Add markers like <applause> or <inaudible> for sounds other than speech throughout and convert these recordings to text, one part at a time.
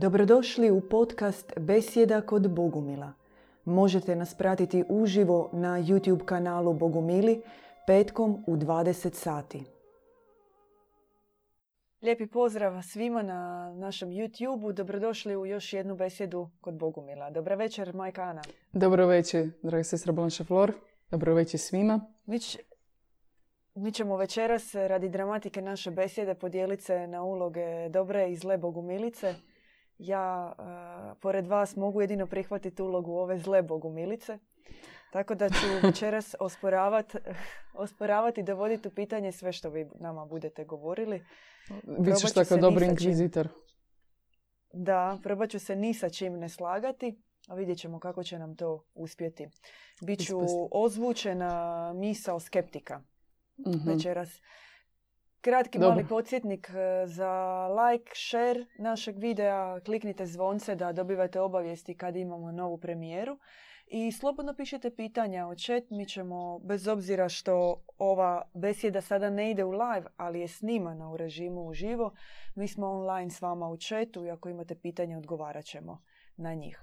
Dobrodošli u podcast Besjeda kod Bogumila. Možete nas pratiti uživo na YouTube kanalu Bogumili petkom u 20 sati. Lijepi pozdrav svima na našem YouTube-u. Dobrodošli u još jednu besjedu kod Bogumila. Dobra večer, majka Ana. Dobro večer, draga sestra Blanche Flor. Dobro večer svima. Mi, ć- mi ćemo večeras radi dramatike naše besjede podijeliti se na uloge dobre i zle Bogumilice. Ja, uh, pored vas, mogu jedino prihvatiti ulogu ove zle Bogumilice. Tako da ću <laughs> večeras osporavat, osporavati i dovoditi u pitanje sve što vi nama budete govorili. Bićeš tako čim. inkvizitor. Da, probat ću se ni sa čim ne slagati, a vidjet ćemo kako će nam to uspjeti. Biću ozvučena misao skeptika Mhm. večeras. Kratki Dobro. mali podsjetnik e, za like, share našeg videa, kliknite zvonce da dobivate obavijesti kad imamo novu premijeru. I slobodno pišite pitanja u chat, mi ćemo, bez obzira što ova besjeda sada ne ide u live, ali je snimana u režimu uživo, mi smo online s vama u chatu i ako imate pitanja odgovarat ćemo na njih.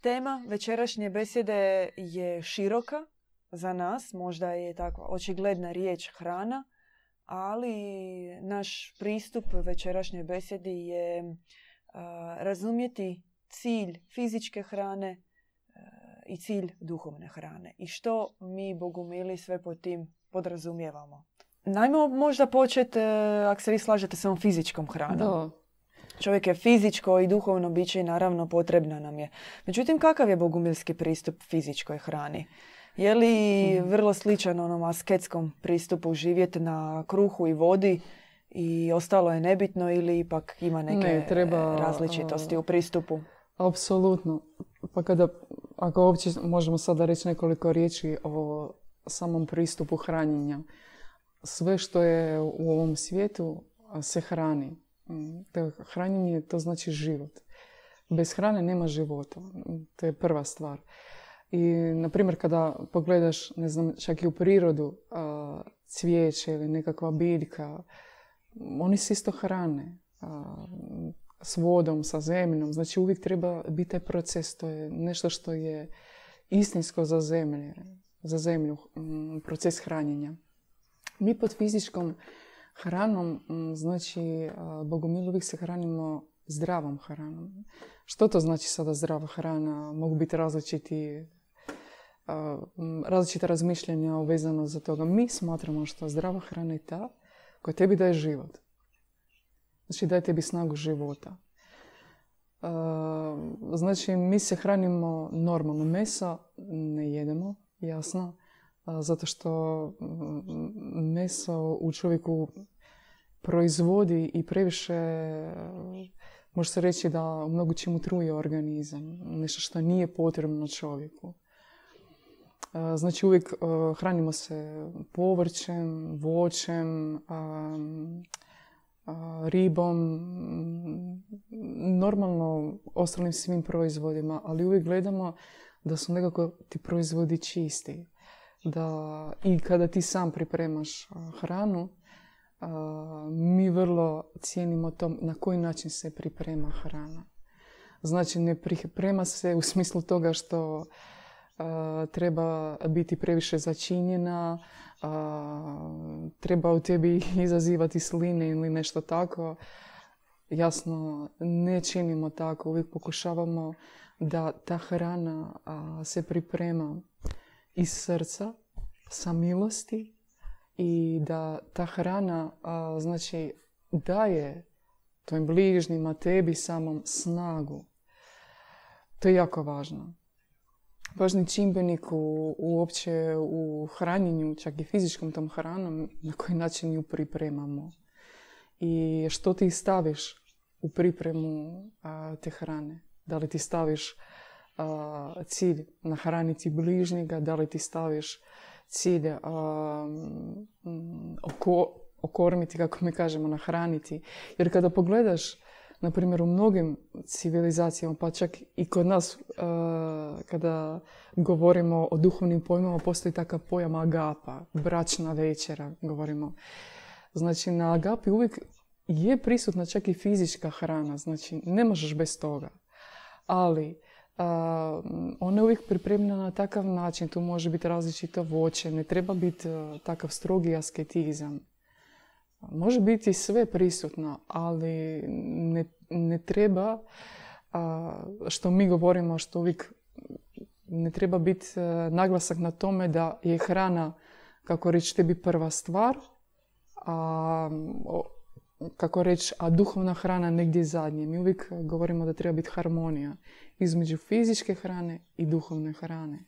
Tema večerašnje besjede je široka za nas, možda je takva očigledna riječ hrana, ali naš pristup večerašnjoj besjedi je a, razumjeti cilj fizičke hrane a, i cilj duhovne hrane i što mi bogumili sve pod tim podrazumijevamo. Najmo možda početi, ako se vi slažete, sa ovom fizičkom hranom. Da. Čovjek je fizičko i duhovno biće i naravno potrebna nam je. Međutim, kakav je bogumilski pristup fizičkoj hrani? Je li Mhm. vrlo sličan onom asketskom pristupu živjeti na kruhu i vodi i ostalo je nebitno ili ipak ima neke Ne, treba, različitosti u pristupu? Apsolutno. Pa kada, ako uopće možemo sada reći nekoliko riječi o samom pristupu hranjenja. Sve što je u ovom svijetu se hrani. To Hranjenje to znači život. Bez hrane nema života. To je prva stvar. I, na primjer, kada pogledaš, ne znam, čak i u prirodu, a, cvijeće ili nekakva biljka, oni se isto hrane. S vodom, sa zemljom. Znači uvijek treba biti taj proces. To je nešto što je istinsko za zemlje, za zemlju, proces hranjenja. Mi pod fizičkom hranom, mm, znači, Bogomil uvijek se hranimo zdravom hranom. Što to znači sada zdrava hrana? Mogu biti različiti različita razmišljanja vezano za toga. Mi smatramo što zdrava hrana je ta koja tebi daje život. Znači daje tebi snagu života. Znači mi se hranimo normalno. Mesa ne jedemo, jasno. Zato što meso u čovjeku proizvodi i previše može se reći da mnogo čemu truje organizam. Nešto što nije potrebno čovjeku. Znači uvijek hranimo se povrćem, voćem, ribom, normalno ostalim svim proizvodima, ali uvijek gledamo da su nekako ti proizvodi čisti. Da i kada ti sam pripremaš hranu, mi vrlo cijenimo to na koji način se priprema hrana. Znači ne priprema se u smislu toga što treba biti previše začinjena, treba u tebi <laughs> izazivati sline ili nešto tako. Jasno, ne činimo tako. Uvijek pokušavamo da ta hrana se priprema iz srca, sa milosti i da ta hrana znači daje tvojim bližnjima, tebi samom snagu. To je jako važno važni čimbenik u, uopće u hranjenju, čak i fizičkom tom hranom, na koji način ju pripremamo. I što ti staviš u pripremu a, te hrane. Da li ti staviš a, cilj nahraniti bližnjega, da li ti staviš cilj a, mm, oko, okormiti, kako mi kažemo, nahraniti. Jer kada pogledaš na primjer u mnogim civilizacijama, pa čak i kod nas uh, kada govorimo o duhovnim pojmama, postoji takav pojam agapa, bračna večera, govorimo. Znači na agapi uvijek je prisutna čak i fizička hrana, znači ne možeš bez toga. Ali ona je uvijek pripremljena na takav način, tu može biti različito voće, ne treba biti takav strogi asketizam. Može biti sve prisutno, ali ne, ne treba, što mi govorimo, što uvijek ne treba biti naglasak na tome da je hrana, kako reći, tebi prva stvar, a kako reći, a duhovna hrana negdje zadnje. Mi uvijek govorimo da treba biti harmonija između fizičke hrane i duhovne hrane.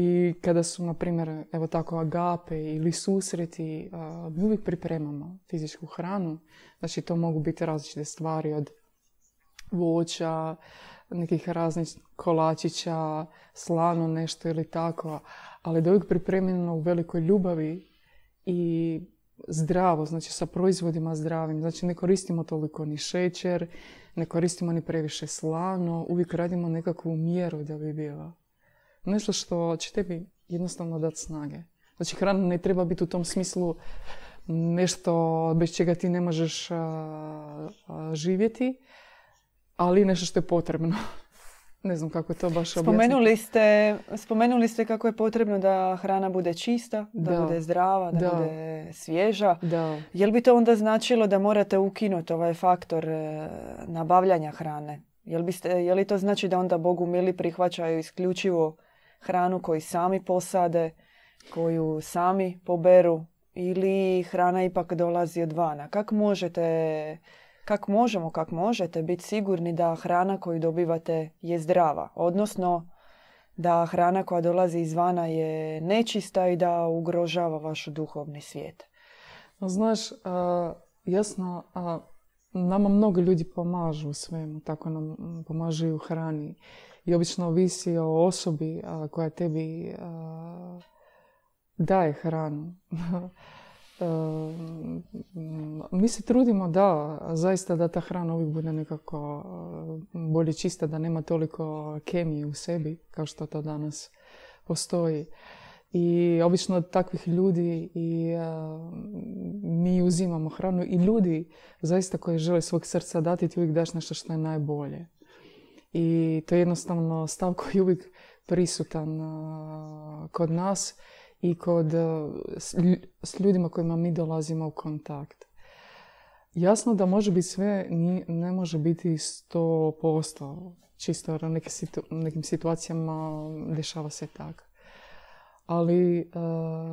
I kada su, na primjer, evo tako agape ili susreti, mi uvijek pripremamo fizičku hranu. Znači, to mogu biti različite stvari od voća, nekih raznih kolačića, slano nešto ili tako, ali da je uvijek pripremljeno u velikoj ljubavi i zdravo, znači sa proizvodima zdravim. Znači ne koristimo toliko ni šećer, ne koristimo ni previše slano, uvijek radimo nekakvu mjeru da bi bila. Nešto što će tebi jednostavno dati snage. Znači hrana ne treba biti u tom smislu nešto bez čega ti ne možeš živjeti, ali nešto što je potrebno. <laughs> Ne znam kako to baš spomenuli ste, spomenuli ste kako je potrebno da hrana bude čista, da, bude zdrava, da, bude svježa. Da. Jel bi to onda značilo da morate ukinuti ovaj faktor e, nabavljanja hrane? Jel, biste, je li to znači da onda Bogu mili prihvaćaju isključivo hranu koju sami posade, koju sami poberu ili hrana ipak dolazi od vana? Kako možete kako možemo, kako možete biti sigurni da hrana koju dobivate je zdrava, odnosno da hrana koja dolazi izvana je nečista i da ugrožava vaš duhovni svijet. Znaš, jasno, nama mnogo ljudi pomažu u svemu, tako nam pomažu i u hrani. I obično ovisi o osobi koja tebi daje hranu. <laughs> mi se trudimo da, zaista da ta hrana uvijek bude nekako bolje čista, da nema toliko kemije u sebi kao što to danas postoji. I obično od takvih ljudi i mi uzimamo hranu i ljudi zaista koji žele svog srca dati ti uvijek daš nešto što je najbolje. I to je jednostavno stav koji je uvijek prisutan kod nas i kod, s ljudima kojima mi dolazimo u kontakt. Jasno da može biti sve, ne može biti 100%. Čisto u nekim situacijama dešava se tako. Ali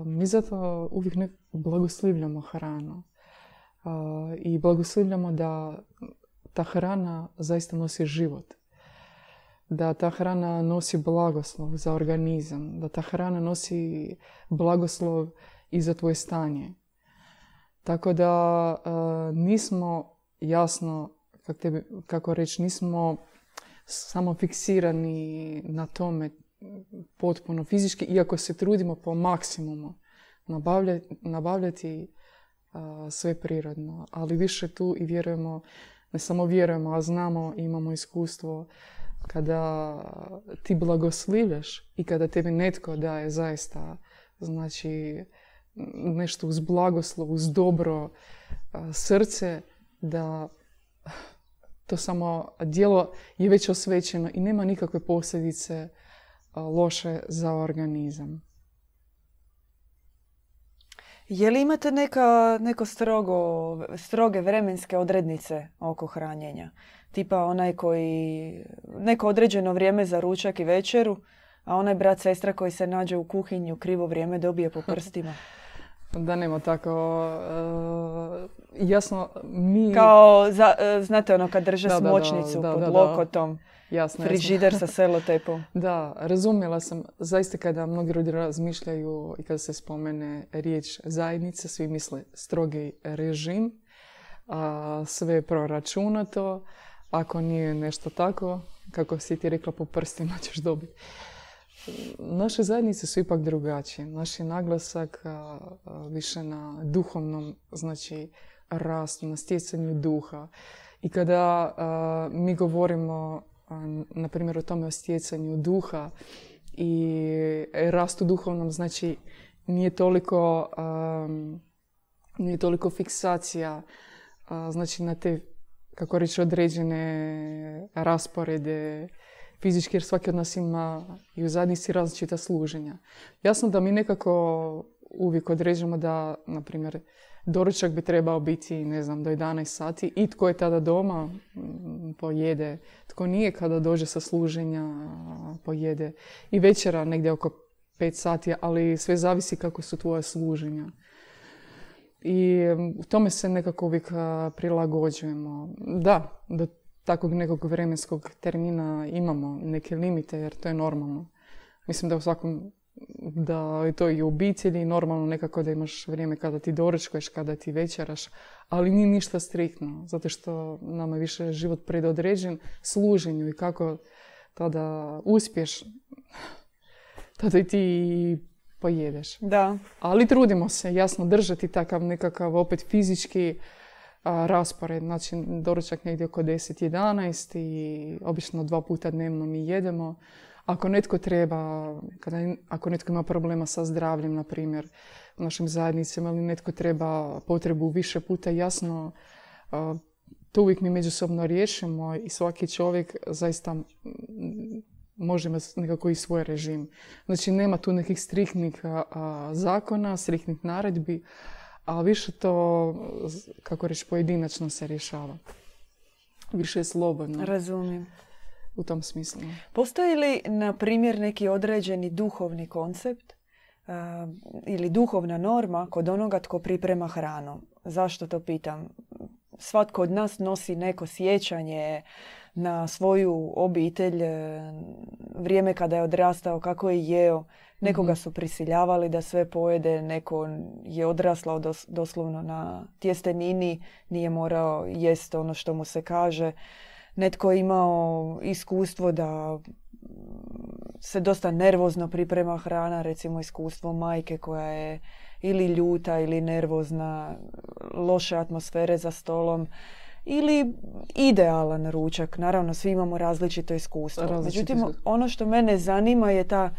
mi zato uvijek ne blagoslivljamo hranu. I blagoslivljamo da ta hrana zaista nosi život da ta hrana nosi blagoslov za organizam, da ta hrana nosi blagoslov i za tvoje stanje. Tako da e, nismo jasno, kako, reći, nismo samo fiksirani na tome potpuno fizički, iako se trudimo po maksimumu nabavljati, nabavljati sve prirodno. Ali više tu i vjerujemo, ne samo vjerujemo, a znamo, imamo iskustvo kada ti blagoslivljaš i kada tebi netko daje zaista znači nešto uz blagoslov, uz dobro srce, da to samo djelo je već osvećeno i nema nikakve posljedice loše za organizam. Je li imate neka, neko strogo, stroge vremenske odrednice oko hranjenja? Tipa onaj koji neko određeno vrijeme za ručak i večeru, a onaj brat sestra koji se nađe u kuhinju krivo vrijeme dobije po prstima. Da nema tako uh, jasno mi... Kao, za, uh, znate ono kad drže da, smočnicu da, pod lokotom. Jasno, frižider sa <laughs> selotepom. Da, razumjela sam. Zaista kada mnogi ljudi razmišljaju i kada se spomene riječ zajednica, svi misle strogi režim, a sve je proračunato ako nije nešto tako, kako si ti rekla, po prstima <laughs> ćeš dobiti. Naše zajednice su ipak drugačije. Naš je naglasak više na duhovnom, znači rastu, na stjecanju duha. I kada mi govorimo, na primjer, o tome o stjecanju duha i rastu duhovnom, znači nije toliko, nije toliko fiksacija znači na te, kako reći, određene rasporede fizički, jer svaki od nas ima i u zajednici različita služenja. Jasno da mi nekako uvijek određujemo da, na primjer, doručak bi trebao biti, ne znam, do 11 sati i tko je tada doma mm, pojede, tko nije kada dođe sa služenja pojede i večera negdje oko 5 sati, ali sve zavisi kako su tvoje služenja. I u tome se nekako uvijek prilagođujemo. Da, do takvog nekog vremenskog termina imamo neke limite jer to je normalno. Mislim da u svakom da je to i u obitelji normalno nekako da imaš vrijeme kada ti doručkuješ, kada ti večeraš, ali nije ništa striktno, zato što nama je više život predodređen služenju i kako tada uspješ, <laughs> tada i ti pojedeš. Da. Ali trudimo se, jasno, držati takav nekakav opet fizički raspored. Znači, doručak negdje oko 10-11 i obično dva puta dnevno mi jedemo. Ako netko treba, kada, ako netko ima problema sa zdravljem, na primjer, u našim zajednicama, ili netko treba potrebu više puta, jasno, to uvijek mi međusobno riješimo i svaki čovjek zaista može imati nekako i svoj režim. Znači, nema tu nekih striktnih zakona, striktnih naredbi, a više to, kako reći, pojedinačno se rješava. Više je slobodno. Razumijem u tom smislu. Postoji li, na primjer, neki određeni duhovni koncept uh, ili duhovna norma kod onoga tko priprema hranu? Zašto to pitam? Svatko od nas nosi neko sjećanje na svoju obitelj, e, vrijeme kada je odrastao, kako je jeo. Nekoga mhm. su prisiljavali da sve pojede, neko je odraslao doslovno na tjestenini, nije morao jest ono što mu se kaže netko je imao iskustvo da se dosta nervozno priprema hrana, recimo iskustvo majke koja je ili ljuta ili nervozna, loše atmosfere za stolom ili idealan ručak. Naravno, svi imamo različito iskustvo. Međutim, ono što mene zanima je ta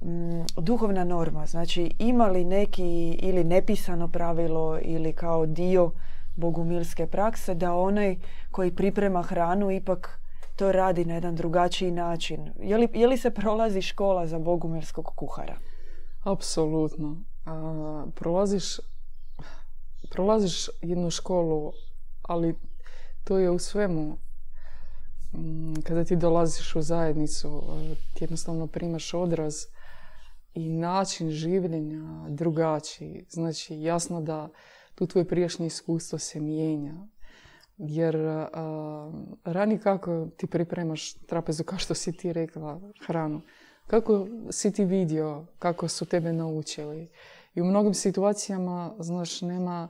mm, duhovna norma. Znači, ima li neki ili nepisano pravilo ili kao dio bogumilske prakse da onaj koji priprema hranu ipak to radi na jedan drugačiji način. Je li, je li se prolazi škola za bogumilskog kuhara? Apsolutno. prolaziš, prolaziš jednu školu, ali to je u svemu. Mm, kada ti dolaziš u zajednicu, ti jednostavno primaš odraz i način življenja drugačiji. Znači, jasno da tu tvoje prijašnje iskustvo se mijenja. Jer rani kako ti pripremaš trapezu, kao što si ti rekla, hranu. Kako si ti vidio, kako su tebe naučili. I u mnogim situacijama, znaš, nema,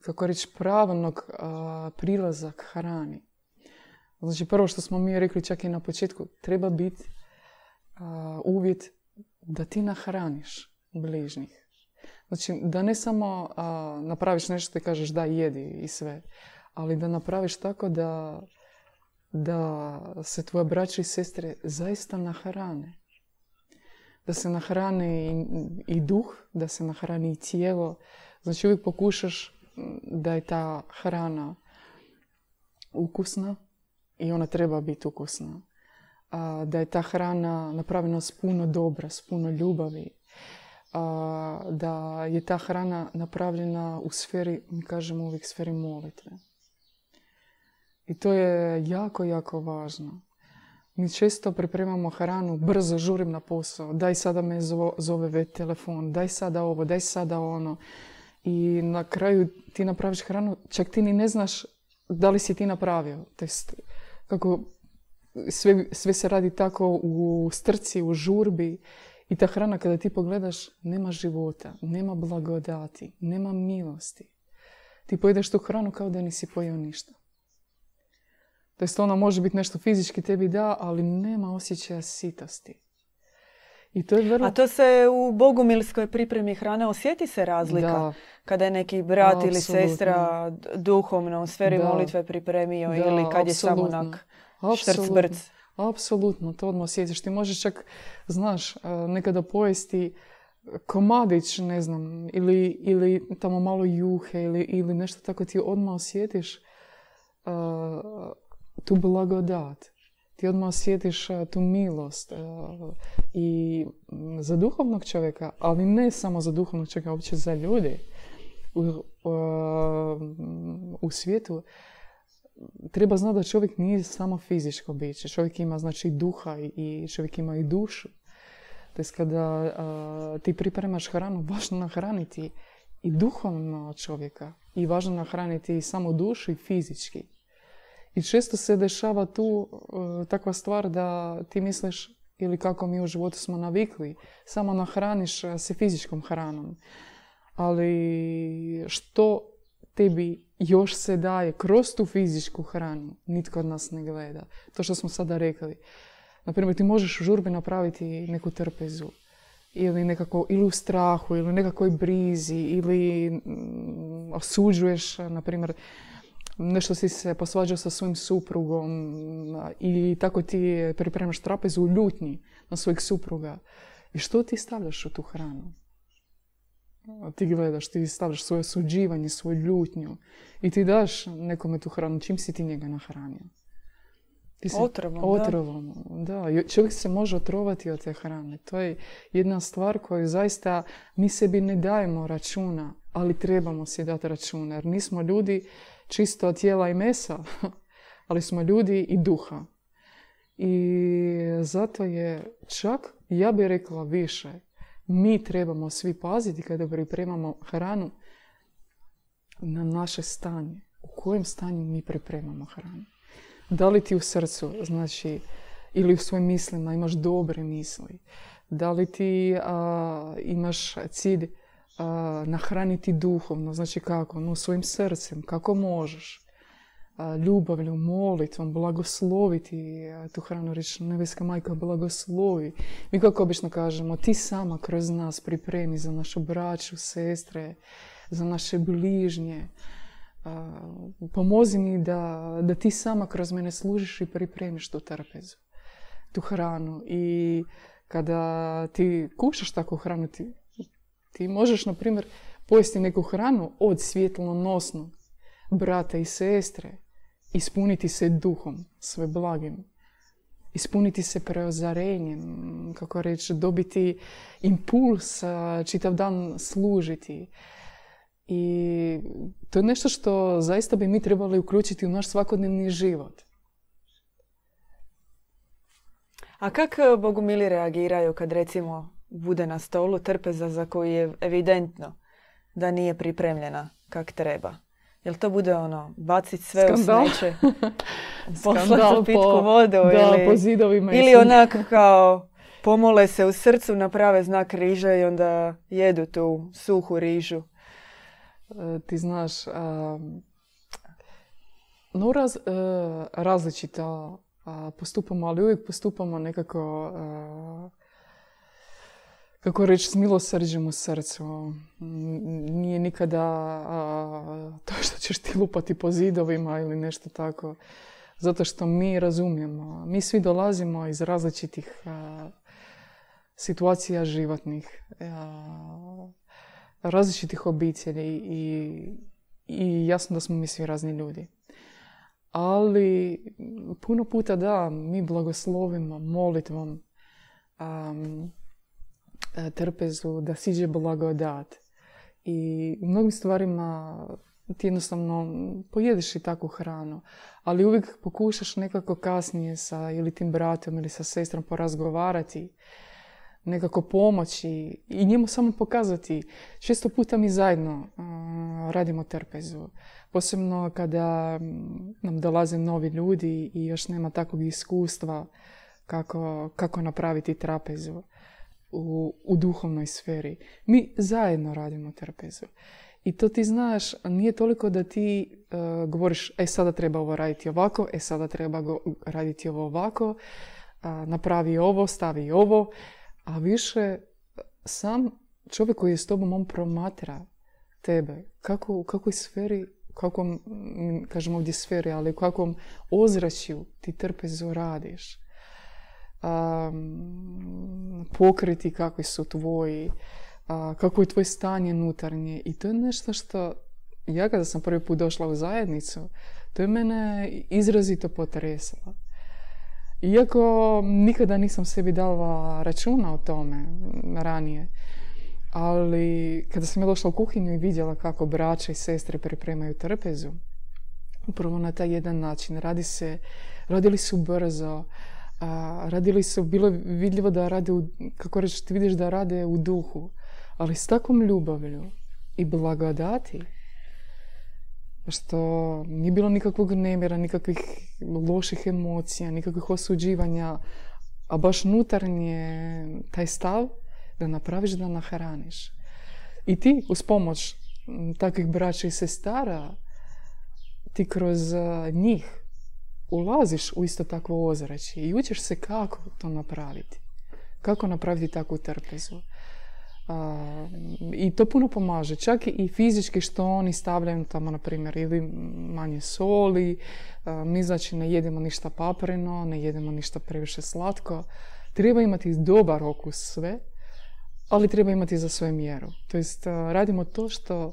kako reći, pravnog prilaza k hrani. Znači, prvo što smo mi rekli čak i na početku, treba biti uvjet da ti nahraniš bližnjih. Znači, da ne samo napraviš nešto i kažeš da jedi i sve, ali da napraviš tako da, da se tvoje braće i sestre zaista nahrane. Da se nahrane i, i duh, da se nahrani i tijelo. Znači uvijek pokušaš da je ta hrana ukusna i ona treba biti ukusna. Da je ta hrana napravljena s puno dobra, s puno ljubavi da je ta hrana napravljena u sferi, mi kažemo uvijek sferi molitve. I to je jako, jako važno. Mi često pripremamo hranu, brzo žurim na posao, daj sada me zove telefon, daj sada ovo, daj sada ono. I na kraju ti napraviš hranu, čak ti ni ne znaš da li si ti napravio. Test. Kako sve, sve se radi tako u strci, u žurbi i ta hrana kada ti pogledaš, nema života, nema blagodati, nema milosti. Ti pojedeš tu hranu kao da nisi pojeo ništa. To ona može biti nešto fizički tebi da, ali nema osjećaja sitosti. I to je vrlo... A to se u bogumilskoj pripremi hrane osjeti se razlika. Kada je neki brat ili sestra duhovno u sferi molitve pripremio ili kad je samo onak Apsolutno, to odmah osjetiš. Ti možeš čak, znaš, nekada pojesti komadić, ne znam, ili, ili tamo malo juhe ili, ili nešto tako ti odmah osjetiš uh, tu blagodat. Ti odmah osjetiš uh, tu milost. Uh, I za duhovnog čovjeka, ali ne samo za duhovnog čovjeka, uopće za ljude u, u svijetu, treba znati da čovjek nije samo fizičko biće. Čovjek ima znači duha i čovjek ima i dušu. To kada ti pripremaš hranu, važno nahraniti i duhovno čovjeka i važno nahraniti i samo dušu i fizički. I često se dešava tu e, takva stvar da ti misliš ili kako mi u životu smo navikli, samo nahraniš se fizičkom hranom. Ali što tebi još se daje kroz tu fizičku hranu, nitko od nas ne gleda. To što smo sada rekli. Naprimjer, ti možeš u žurbi napraviti neku trpezu ili nekako, ili u strahu, ili u nekakvoj brizi, ili mm, osuđuješ, na primjer, nešto si se posvađao sa svojim suprugom i tako ti pripremaš trapezu u ljutnji na svojeg supruga. I što ti stavljaš u tu hranu? Ti gledaš, ti stavljaš svoje osuđivanje, svoju ljutnju i ti daš nekome tu hranu. Čim si ti njega nahranio? otrovom, otrovom, da. da. Čovjek se može otrovati od te hrane. To je jedna stvar koju zaista mi sebi ne dajemo računa, ali trebamo si dati računa. Jer nismo ljudi čisto tijela i mesa, <laughs> ali smo ljudi i duha. I zato je čak, ja bih rekla više, mi trebamo svi paziti kada pripremamo hranu na naše stanje. U kojem stanju mi pripremamo hranu. Da li ti u srcu, znači, ili u svojim mislima imaš dobre misli? Da li ti imaš cilj nahraniti duhovno, znači kako? No, svojim srcem, kako možeš? ljubavlju, molitvom, blagosloviti tu hranu, reći nebeska majka blagoslovi. Mi kako obično kažemo, ti sama kroz nas pripremi za našu braću, sestre, za naše bližnje pomozi mi da, da ti sama kroz mene služiš i pripremiš tu trpezu, tu hranu. I kada ti kušaš takvu hranu, ti, ti možeš, na primjer, pojesti neku hranu od svjetlonosnog brata i sestre, ispuniti se duhom, sve blagim, ispuniti se preozarenjem, kako reći, dobiti impuls, čitav dan služiti. I to je nešto što zaista bi mi trebali uključiti u naš svakodnevni život. A kako bogumili reagiraju kad recimo bude na stolu trpeza za koju je evidentno da nije pripremljena kak treba? Jel to bude ono, bacit sve Skandal. u smeće, <laughs> poslati pitku vodu da, ili, po zidovima ili onak kao pomole se u srcu, naprave znak riža i onda jedu tu suhu rižu. E, ti znaš, no raz, e, različito postupamo, ali uvijek postupamo nekako kako reći, s milosrđem u srcu. Nije nikada to što ćeš ti lupati po zidovima ili nešto tako. Zato što mi razumijemo. Mi svi dolazimo iz različitih situacija životnih različitih obitelji i, i jasno da smo mi svi razni ljudi. Ali puno puta da, mi blagoslovimo molitvom trpezu, da siđe blagodat. I u mnogim stvarima ti jednostavno pojedeš i takvu hranu, ali uvijek pokušaš nekako kasnije sa ili tim bratom ili sa sestrom porazgovarati nekako pomoći i njemu samo pokazati. Često puta mi zajedno radimo trpezu. Posebno kada nam dolaze novi ljudi i još nema takvog iskustva kako, kako napraviti trapezu u, u duhovnoj sferi. Mi zajedno radimo trpezu. I to ti znaš, nije toliko da ti e, govoriš, e sada treba ovo raditi ovako, e sada treba go, raditi ovo ovako, napravi ovo, stavi ovo a više sam čovjek koji je s tobom, on promatra tebe. Kako, u kakvoj sferi, kakvom, kažemo ovdje sferi, ali u kakvom ozračju ti trpezo radiš. Um, pokriti kakvi su tvoji, kako je tvoje stanje unutarnje. I to je nešto što ja kada sam prvi put došla u zajednicu, to je mene izrazito potresalo. Iako nikada nisam sebi dala računa o tome ranije. Ali kada sam ja došla u kuhinju i vidjela kako braća i sestre pripremaju trpezu, upravo na taj jedan način. Radi se, radili su brzo, a, radili su, bilo je vidljivo da rade, u, kako reći, ti vidiš da rade u duhu, ali s takvom ljubavlju i blagodati, što nije bilo nikakvog nemjera, nikakvih loših emocija, nikakvih osuđivanja, a baš unutarnje taj stav da napraviš da nahraniš. I ti uz pomoć takvih braća i sestara ti kroz njih ulaziš u isto takvo ozračje i učiš se kako to napraviti. Kako napraviti takvu trpezu. I to puno pomaže. Čak i fizički što oni stavljaju tamo, na primjer, ili manje soli. mi znači ne jedemo ništa paprino, ne jedemo ništa previše slatko. Treba imati dobar okus sve, ali treba imati za svoju mjeru. To jest, radimo to što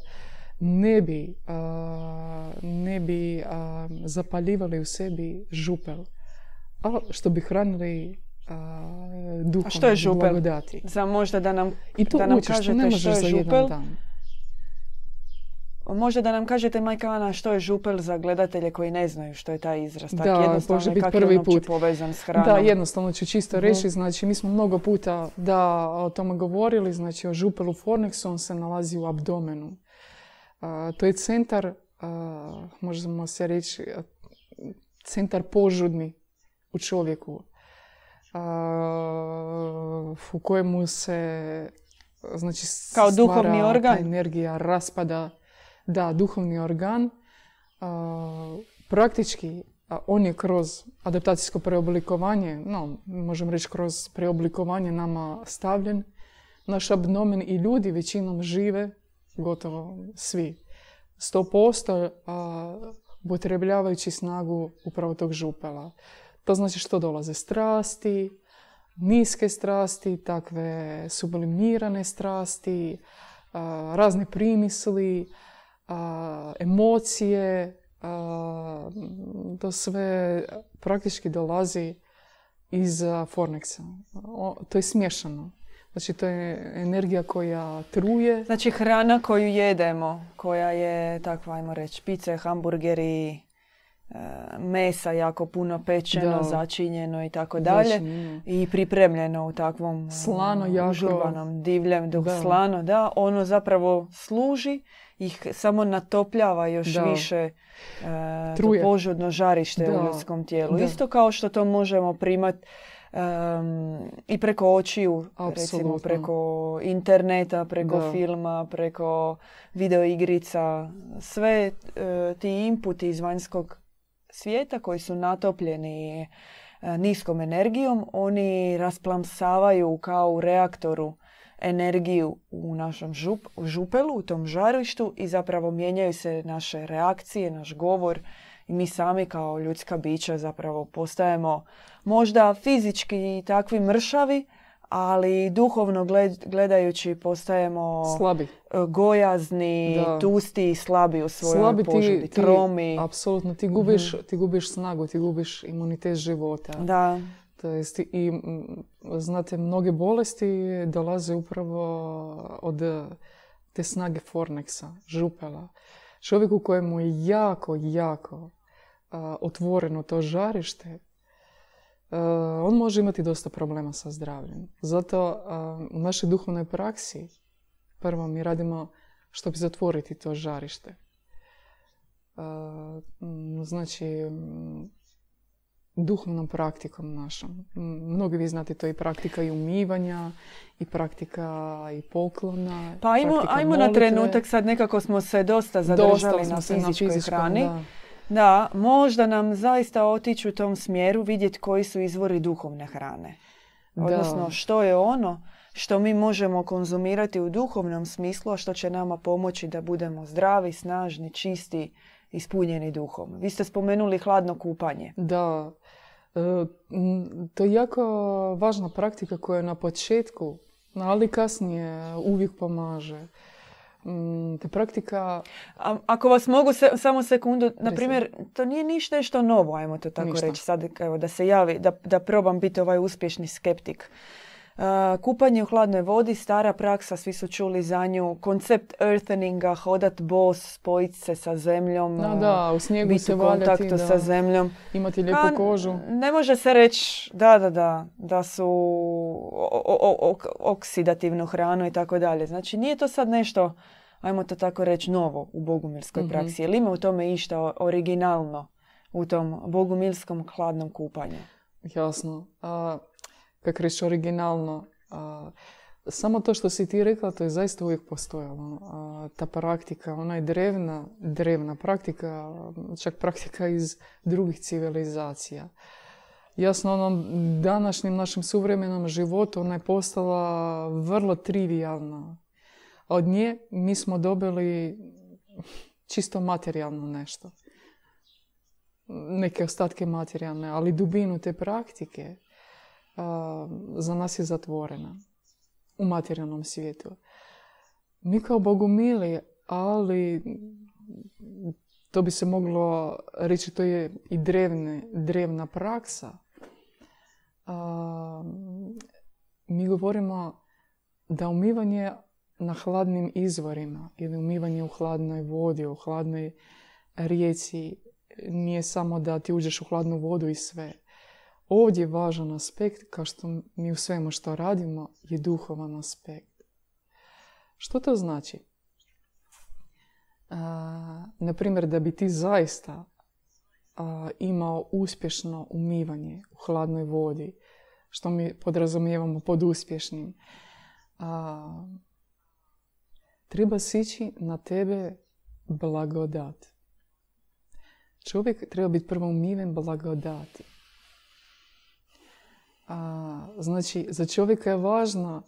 ne bi, ne bi zapaljivali u sebi župel, a što bi hranili duhom, A što je župel? blagodati. Za možda da nam, I to da nam učiš, kažete to ne možeš što je za župel. dan. Možda da nam kažete, majka Ana, što je župel za gledatelje koji ne znaju što je taj izraz. Tak Da, jednostavno može biti je prvi put. povezan s hranom. Da, jednostavno ću čisto reći, znači mi smo mnogo puta da o tome govorili, znači o župelu fornexu, on se nalazi u abdomenu. To je centar, možemo se reći, centar požudni u čovjeku, u kojemu se znači Kao duhovni organ? energija raspada. Da, duhovni organ. Praktički on je kroz adaptacijsko preoblikovanje, no, možemo reći kroz preoblikovanje nama stavljen. Naš abdomen i ljudi većinom žive, gotovo svi, 100% a, upotrebljavajući snagu upravo tog župela. To znači što dolaze strasti, niske strasti, takve sublimirane strasti, a, razne primisli, emocije, to sve praktički dolazi iz a, Fornexa. O, to je smješano. Znači, to je energija koja truje. Znači hrana koju jedemo, koja je takva, ajmo reći, pice, hamburgeri, e, mesa jako puno pečeno, Da. začinjeno i tako dalje. Začinjeno. I pripremljeno u takvom e, Slano jako. užurbanom divljem, dok Da. slano, da, ono zapravo služi, ih samo natopljava još Da. više e, Truje. požudno žarište u Da. ljudskom tijelu. Da. Isto kao što to možemo primat em, i preko očiju, recimo Apsolutno. preko interneta, preko Da. filma, preko videoigrica, sve e, ti inputi iz vanjskog svijeta koji su natopljeni e, niskom energijom, oni rasplamsavaju kao u reaktoru energiju u našem žup, u župelu, u tom žarištu i zapravo mijenjaju se naše reakcije, naš govor i mi sami kao ljudska bića zapravo postajemo možda fizički takvi mršavi, ali duhovno gled- gledajući postajemo Slabi. e, gojazni, Da. tusti i slabi u svojoj Slabi požudi, ti, tromi. apsolutno, ti gubiš, ti gubiš snagu, ti gubiš imunitet života. Da, To jest, i znate, mnoge bolesti dolaze upravo od te snage Fornexa, župela. Čovjeku kojemu je jako, jako a, otvoreno to žarište, on može imati dosta problema sa zdravljem. Zato a, u našoj duhovnoj praksi prvo mi radimo što bi zatvoriti to žarište. M, znači, duhovnom praktikom našom. Mnogi vi znate, to je i praktika i umivanja, i praktika i poklona. pa ajmo, na trenutak, sad nekako smo se dosta zadržali Dosta smo na se na fizičkoj fizičkom, hrani. da. Da, možda nam zaista otići u tom smjeru, vidjeti koji su izvori duhovne hrane. Odnosno, što je ono što mi možemo konzumirati u duhovnom smislu, a što će nama pomoći da budemo zdravi, snažni, čisti, ispunjeni duhom. Vi ste spomenuli hladno kupanje. Da, e, to je jako važna praktika koja na početku Ali kasnije uvijek pomaže. Mm, te praktika... A, ako vas mogu se, samo sekundu, na primjer, to nije ništa nešto novo, ajmo to tako reći, sad evo, da se javi, da, da probam biti ovaj uspješni skeptik. Kupanje u hladnoj vodi, stara praksa, svi su čuli za nju. Koncept eartheninga, hodat bos, spojiti se sa zemljom. No, da, u snijegu biti se u kontaktu da. sa zemljom. Imati lijepu kožu. Ne može se reći, da, da, da, da su oksidativnu hranu i tako dalje. Znači, nije to sad nešto, ajmo to tako reći, novo u bogumilskoj mm-hmm. praksi. Jel ima u tome išta originalno u tom bogumilskom hladnom kupanju? Jasno. A, kak reći originalno, samo to što si ti rekla, to je zaista uvijek postojalo. ta praktika, ona je drevna, drevna praktika, čak praktika iz drugih civilizacija. Jasno, onom današnjem našem suvremenom životu ona je postala vrlo trivialna. Od nje mi smo dobili čisto materijalno nešto. Neke ostatke materijalne, ali dubinu te praktike za nas je zatvorena u materijalnom svijetu. Mi kao bogumili, ali to bi se moglo reći, to je i drevne, drevna praksa. mi govorimo da umivanje na hladnim izvorima ili umivanje u hladnoj vodi, u hladnoj rijeci nije samo da ti uđeš u hladnu vodu i sve. Ovdje je važan aspekt, kao što mi u svemu što radimo, je duhovan aspekt. Što to znači? na primjer, da bi ti zaista imao uspješno umivanje u hladnoj vodi, što mi podrazumijevamo pod uspješnim, treba sići na tebe blagodat. Čovjek treba biti prvo umiven blagodati. Znači, za čovjeka je važno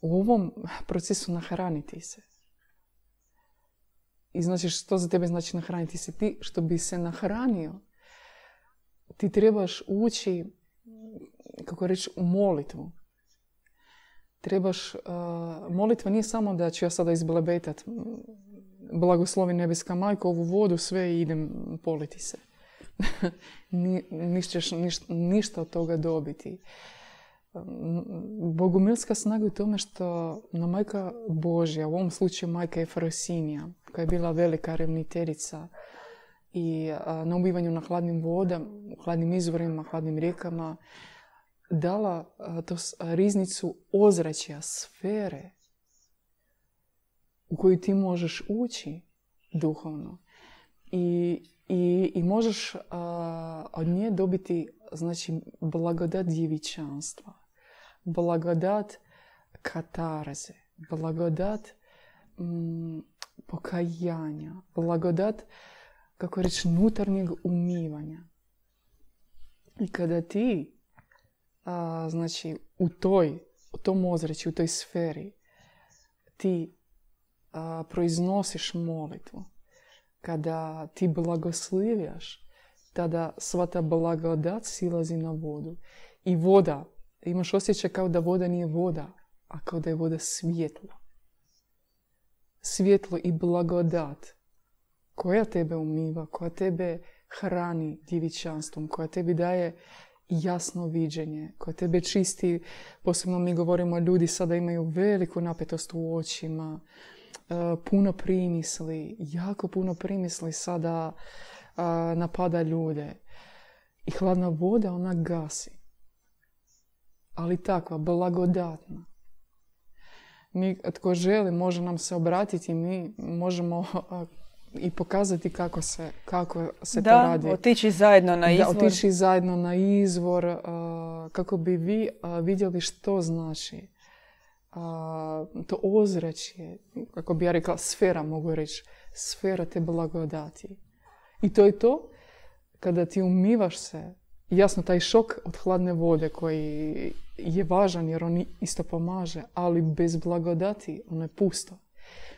u ovom procesu nahraniti se. I znači, što za tebe znači nahraniti se? Ti, što bi se nahranio, ti trebaš ući, kako reći, u molitvu. Trebaš, molitva nije samo da ću ja sada izblebetat blagoslovi nebeska majka ovu vodu, sve i idem politi se. <laughs> nišćeš ništa od toga dobiti. Bogumilska snaga je u tome što na majka Božja, u ovom slučaju majka Efrosinija, koja je bila velika revniterica i na ubivanju na hladnim vodama, hladnim izvorima, hladnim rijekama, dala to riznicu ozračja, sfere u koju ti možeš ući duhovno. I i, i možeš od nje dobiti znači, blagodat djevičanstva, blagodat katarze, blagodat mm, pokajanja, blagodat, kako reći, unutarnjeg umivanja. I kada ti, znači, u toj, u tom ozreći, u toj sferi, ti proiznosiš molitvu, kada ti blagoslivljaš, tada sva ta blagodat silazi na vodu. I voda, imaš osjećaj kao da voda nije voda, a kao da je voda svjetlo. Svjetlo i blagodat koja tebe umiva, koja tebe hrani djevičanstvom, koja tebi daje jasno viđenje, koja tebe čisti, posebno mi govorimo ljudi sada imaju veliku napetost u očima, puno primisli, jako puno primisli sada e, napada ljude. I hladna voda, ona gasi. Ali takva, blagodatna. Mi, tko želi, može nam se obratiti, mi možemo i pokazati kako se, kako se to radi. Da, otići zajedno na izvor. Da, otići zajedno na izvor, kako bi vi vidjeli što znači a, to ozračje, kako bi ja rekla, sfera mogu reći, sfera te blagodati. I to je to, kada ti umivaš se, jasno taj šok od hladne vode koji je važan jer on isto pomaže, ali bez blagodati ono je pusto.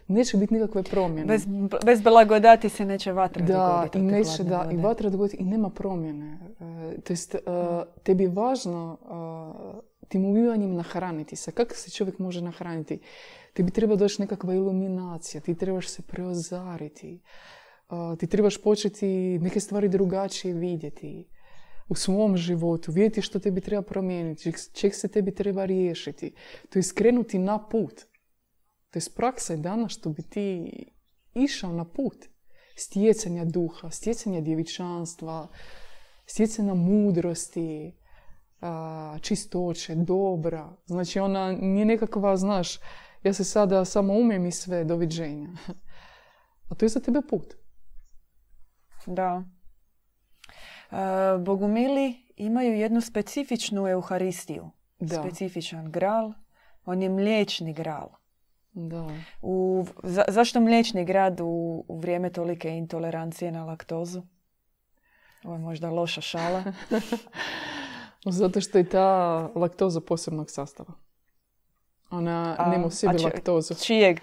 Neće biti nikakve promjene. Bez, bez blagodati se neće vatra da, dogoditi. I neće, da, i vatra dogoditi i nema promjene. E, to jest, e, tebi je važno tim ubivanjem nahraniti se. Kako se čovjek može nahraniti? Ti bi trebao doći nekakva iluminacija, ti trebaš se preozariti, ti trebaš početi neke stvari drugačije vidjeti u svom životu, vidjeti što tebi treba promijeniti, čeg se tebi treba riješiti. To je skrenuti na put. To je praksa je dana što bi ti išao na put stjecanja duha, stjecanja djevičanstva, stjecanja mudrosti, čistoće, dobra. Znači ona nije nekakva, znaš, ja se sada samo umem i sve, doviđenja. <laughs> A to je za tebe put. Da. E, bogumili imaju jednu specifičnu euharistiju. Da. Specifičan gral. On je mliječni gral. Da. U, zašto mliječni grad u, u vrijeme tolike intolerancije na laktozu? Ovo je možda loša šala. <laughs> Zato što je ta laktoza posebnog sastava. Ona nema u sebi laktozu. Čijeg?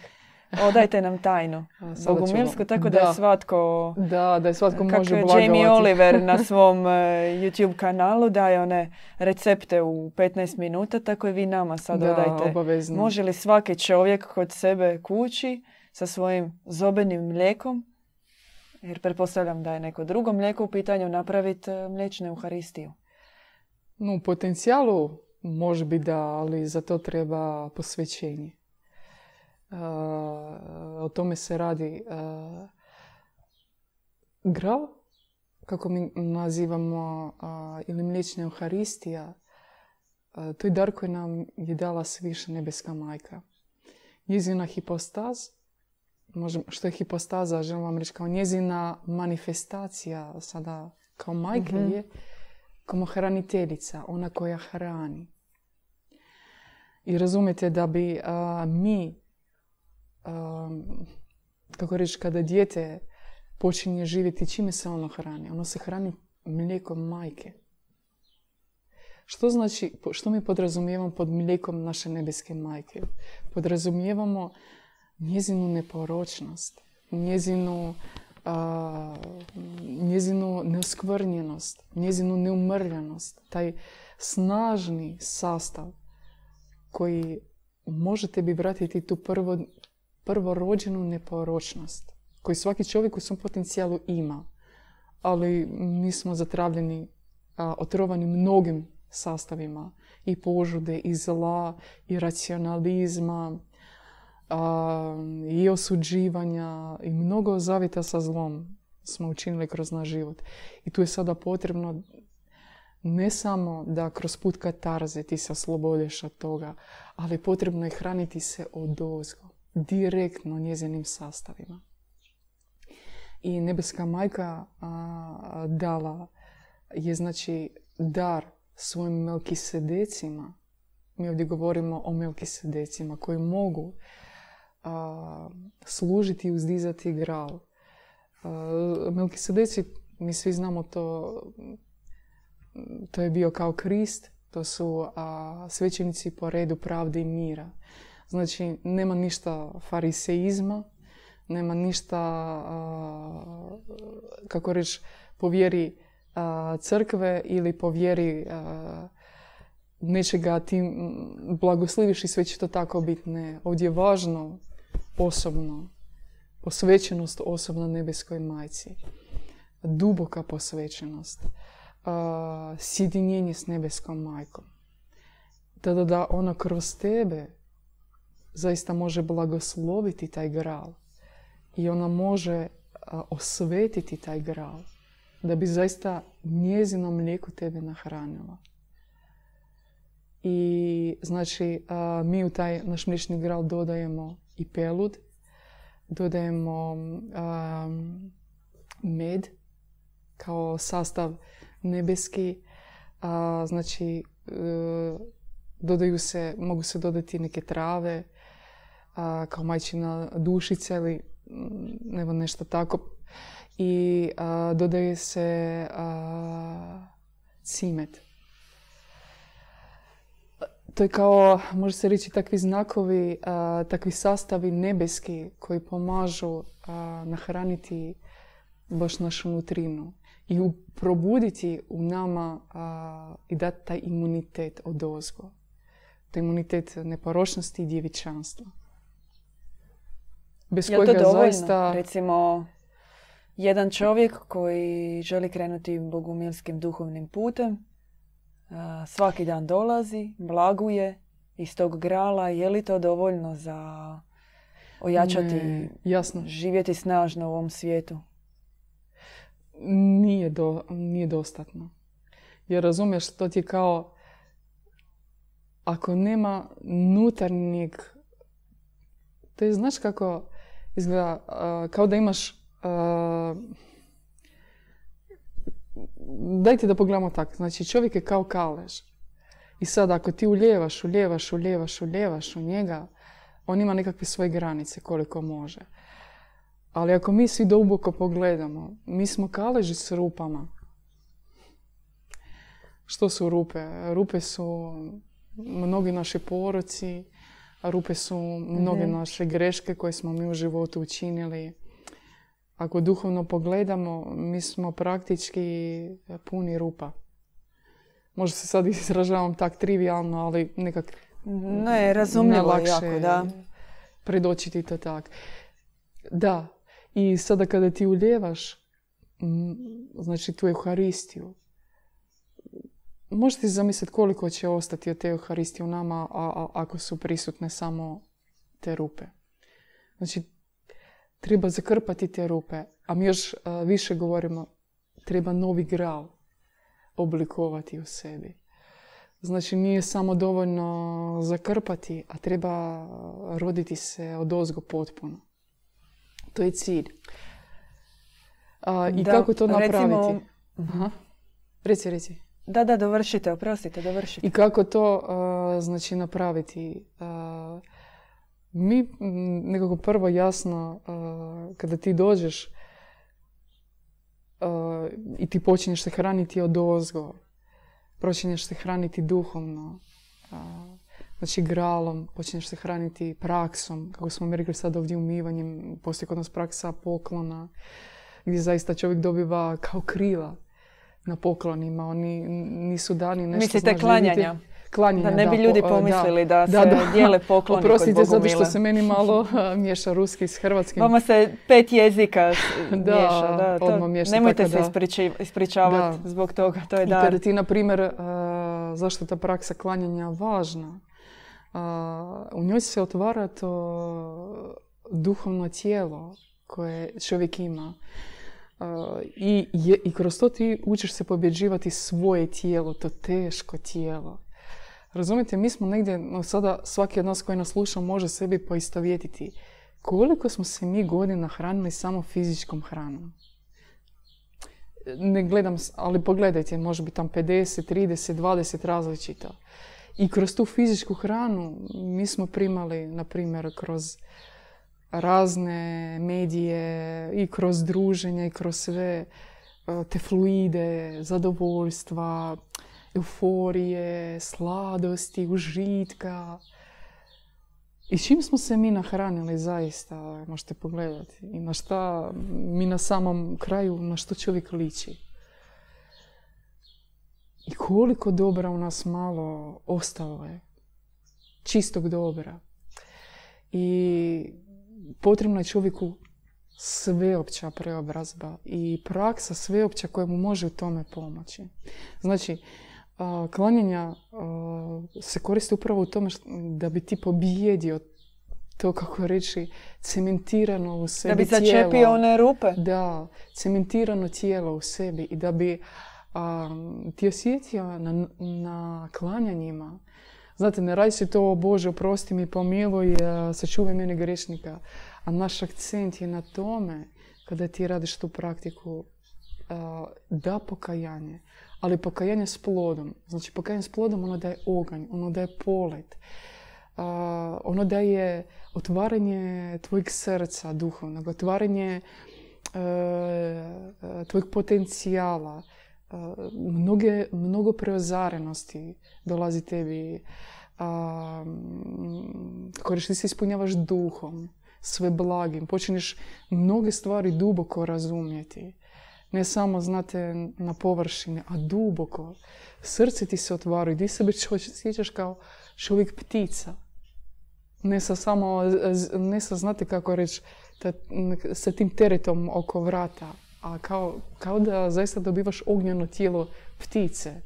Odajte nam tajnu. <laughs> Bogumilsku, tako da, je svatko... Da, da je svatko može blagovati. Jamie Oliver na <laughs> svom uh, YouTube kanalu daje one recepte u 15 minuta, tako i vi nama sad da, odajte. Obavezno. Može li svaki čovjek kod sebe kući sa svojim zobenim mlijekom, jer pretpostavljam da je neko drugo mlijeko u pitanju, napraviti uh, mliječnu euharistiju? No, u potencijalu može biti da, ali za to treba posvećenje. o tome se radi. Gral, kako mi nazivamo, ili mliječna euharistija, to je dar koji nam je dala sviša nebeska majka. Njezina hipostaz, što je hipostaza, želim vam reći, kao njezina manifestacija sada kao majke mhm. je kao hraniteljica, ona koja hrani. I razumijete da bi mi, kako reći, kada dijete počinje živjeti, čime se ono hrani? Ono se hrani mlijekom majke. Što znači, što mi podrazumijevamo pod mlijekom naše nebeske majke? Podrazumijevamo njezinu neporočnost, njezinu a, njezinu neoskvrnjenost, njezinu neumrljanost, taj snažni sastav koji može tebi vratiti tu prvo, prvorođenu neporočnost koju svaki čovjek u svom potencijalu ima. Ali mi smo zatravljeni, a, otrovani mnogim sastavima i požude, i zla, i racionalizma, i osuđivanja i mnogo zavita sa zlom smo učinili kroz naš život. I tu je sada potrebno ne samo da kroz put katarze ti se oslobodiš od toga, ali potrebno je hraniti se od ozgo, direktno njezinim sastavima. I nebeska majka dala je znači dar svojim melkisedecima. Mi ovdje govorimo o melkisedecima koji mogu a, služiti i uzdizati gral. Melkisedeci, mi svi znamo to, to je bio kao krist, to su a, svećenici po redu pravde i mira. Znači, nema ništa fariseizma, nema ništa, kako reći, povjeri crkve ili povjeri nečega ti blagosliviš i sve će to tako biti. Ne, ovdje je važno osobno, posvećenost osobno nebeskoj majci, duboka posvećenost, sjedinjenje s nebeskom majkom. Tada da ona kroz tebe zaista može blagosloviti taj gral i ona može osvetiti taj gral da bi zaista njezino mlijeko tebe nahranila. I znači mi u taj naš mliječni gral dodajemo i pelud. Dodajemo med kao sastav nebeski. znači, e, dodaju se, mogu se dodati neke trave kao majčina dušica ili mm, nešto tako. I dodaje se cimet to je kao, može se reći, takvi znakovi, takvi sastavi nebeski koji pomažu nahraniti baš našu nutrinu i probuditi u nama i dati taj imunitet od ozgo. To je imunitet neporočnosti i djevičanstva. Bez je kojega to dovoljno? zaista... Recimo, jedan čovjek koji želi krenuti bogumilskim duhovnim putem, svaki dan dolazi, blaguje iz tog grala. Je li to dovoljno za ojačati, jasno. živjeti snažno u ovom svijetu? Nije, do, nije dostatno. Jer razumiješ, to ti kao ako nema nutarnjeg to je, znaš kako izgleda, kao da imaš dajte da pogledamo tako. Znači čovjek je kao kalež. I sad ako ti uljevaš, uljevaš, uljevaš, uljevaš u njega, on ima nekakve svoje granice koliko može. Ali ako mi svi duboko pogledamo, mi smo kaleži s rupama. Što su rupe? Rupe su mnogi naši poroci, rupe su mnoge mhm. naše greške koje smo mi u životu učinili. Ako duhovno pogledamo, mi smo praktički puni rupa. Možda se sad <laughs> izražavam tak trivialno, ali nekak ne, razumljivo jako, da. predočiti to tak. Da, i sada kada ti uljevaš znači tu Euharistiju, možete zamisliti koliko će ostati od te Euharistije u nama a, ako su prisutne samo te rupe. Znači, treba zakrpati te rupe, a mi još više govorimo, treba novi gral oblikovati u sebi. Znači, nije samo dovoljno zakrpati, a treba roditi se od ozgo potpuno. To je cilj. I kako to napraviti? Aha. Reci, reci. Da, da, dovršite, oprostite, dovršite. I kako to znači napraviti? Mi nekako prvo jasno, kada ti dođeš i ti počinješ se hraniti od ozgo, počinješ se hraniti duhovno, znači gralom, počinješ se hraniti praksom, kako smo mi rekli sad ovdje umivanjem, postoji kod nas praksa poklona, gdje zaista čovjek dobiva kao krila na poklonima. Oni nisu dani nešto... Mislite klanjanja? Klanjanja, da ne bi ljudi pomislili da, se <laughs> dijele pokloni Oprostite, zato što se meni malo <laughs> miješa ruski s hrvatskim. Vama se pet jezika <laughs> miješa. Da, to, miješa, nemojte se ispričavati zbog toga. To je I kada ti, na primjer, zašto ta praksa klanjanja važna? u njoj se otvara to duhovno tijelo koje čovjek ima. I, I kroz to ti učiš se pobjeđivati svoje tijelo, to teško tijelo. Razumijete, mi smo negdje, no sada svaki od nas koji nas sluša može sebi poistovjetiti koliko smo se mi godina hranili samo fizičkom hranom. Ne gledam, ali pogledajte, može biti tam 50, 30, 20 različita. I kroz tu fizičku hranu mi smo primali, na primjer, kroz razne medije i kroz druženje i kroz sve e, te fluide, zadovoljstva, euforije, sladosti, užitka. I čim smo se mi nahranili zaista, možete pogledati. I na šta mi na samom kraju, na što čovjek liči. I koliko dobra u nas malo ostalo je. Čistog dobra. I potrebna je čovjeku sveopća preobrazba i praksa sveopća koja mu može u tome pomoći. Znači, klanjanja se koriste upravo u tome da bi ti pobijedio to, kako reći, cementirano u sebi Da bi začepio one rupe. Da, cementirano tijelo u sebi i da bi ti osjetio na, na klanjanjima Znate, ne radi se to, Bože, oprosti mi, pomiluj, sačuvaj mene grešnika. A naš akcent je na tome, kada ti radiš tu praktiku, da pokajanje, ali pokajanje s plodom. Znači, pokajanje s plodom ono daje oganj, ono daje polet. Ono daje otvaranje tvojeg srca duhovnog, otvaranje e, tvojeg potencijala, mnoge, mnogo preozarenosti dolazi tebi. Koriš ti se ispunjavaš duhom, sve blagim. Počinješ mnoge stvari duboko razumjeti. Ne samo, znate, na površini, a duboko. Srce ti se otvaraju. Ti sebe osjećaš kao čovjek ptica. Ne sa samo, ne sa, znate kako reći, sa tim teretom oko vrata. A kao, kao da zaista dobivaš ognjeno tijelo ptice.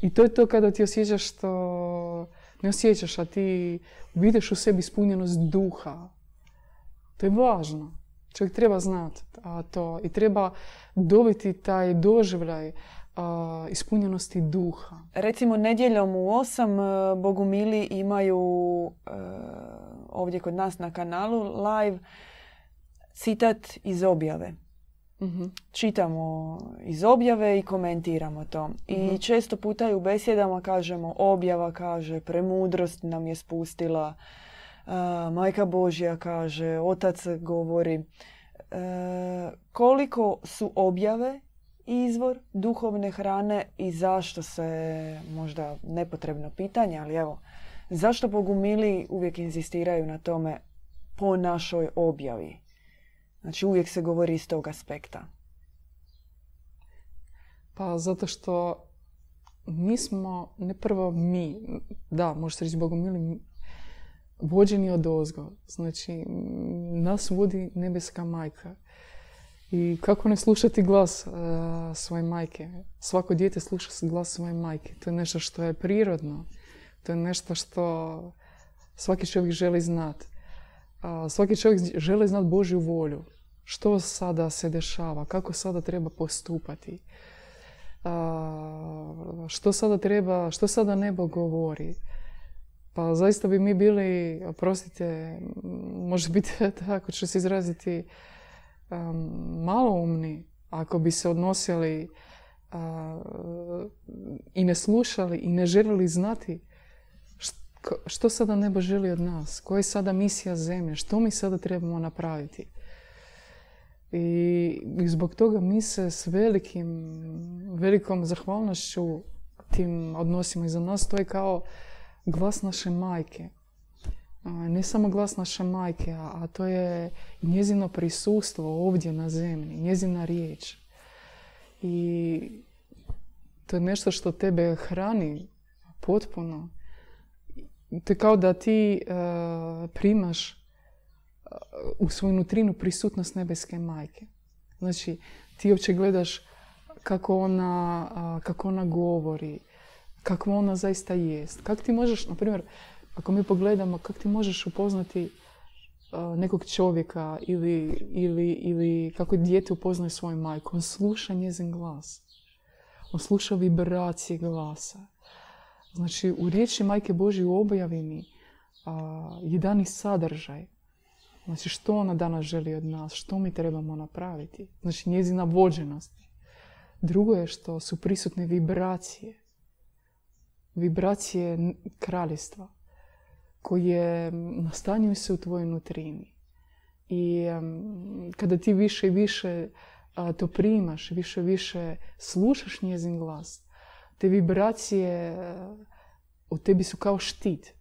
I to je to kada ti osjećaš što ne osjećaš, a ti vidiš u sebi ispunjenost duha. To je važno. Čovjek treba znati to i treba dobiti taj doživljaj ispunjenosti duha. Recimo nedjeljom u osam e, Bogumili imaju e, ovdje kod nas na kanalu live citat iz objave. Mhm. Čitamo iz objave i komentiramo to. I mhm. često puta i u besjedama kažemo objava kaže, premudrost nam je spustila, majka Božja kaže, otac govori. E, koliko su objave izvor duhovne hrane i zašto se, možda nepotrebno pitanje, ali evo, zašto Bogumili uvijek inzistiraju na tome po našoj objavi? Znači uvijek se govori iz tog aspekta. Pa zato što mi smo, ne prvo mi, da, može se reći Bogumili, vođeni od ozgo. Znači, nas vodi nebeska majka. I kako ne slušati glas uh, svoje majke? Svako dijete sluša glas svoje majke. To je nešto što je prirodno. To je nešto što svaki čovjek želi znati. svaki čovjek želi znati Božju volju. Što sada se dešava? Kako sada treba postupati? što sada treba, što sada nebo govori? Pa zaista bi mi bili, oprostite, može biti <laughs> tako ću se izraziti, malo umni ako bi se odnosili i ne slušali i ne željeli znati što sada nebo želi od nas, koja je sada misija zemlje, što mi sada trebamo napraviti. I, zbog toga mi se s velikim, velikom zahvalnošću tim odnosima i za nas to je kao glas naše majke. Ne samo glas naše majke, a to je njezino prisustvo ovdje na zemlji, njezina riječ. I to je nešto što tebe hrani potpuno. To je kao da ti primaš u svoju nutrinu prisutnost nebeske majke. Znači, ti uopće gledaš kako ona, kako ona govori, kako ona zaista jest. Kako ti možeš, na primjer, ako mi pogledamo, kako ti možeš upoznati nekog čovjeka ili, ili, ili kako dijete upoznaje svoju majku. On sluša njezin glas. On sluša vibracije glasa. Znači, u riječi Majke Božje u objavi je dani sadržaj. Znači što ona danas želi od nas, što mi trebamo napraviti. Znači njezina vođenost. Drugo je što su prisutne vibracije. Vibracije kraljestva koje nastanjuju se u tvojoj nutrini. I kada ti više i više to primaš, više i više slušaš njezin glas, te vibracije u tebi su kao štit.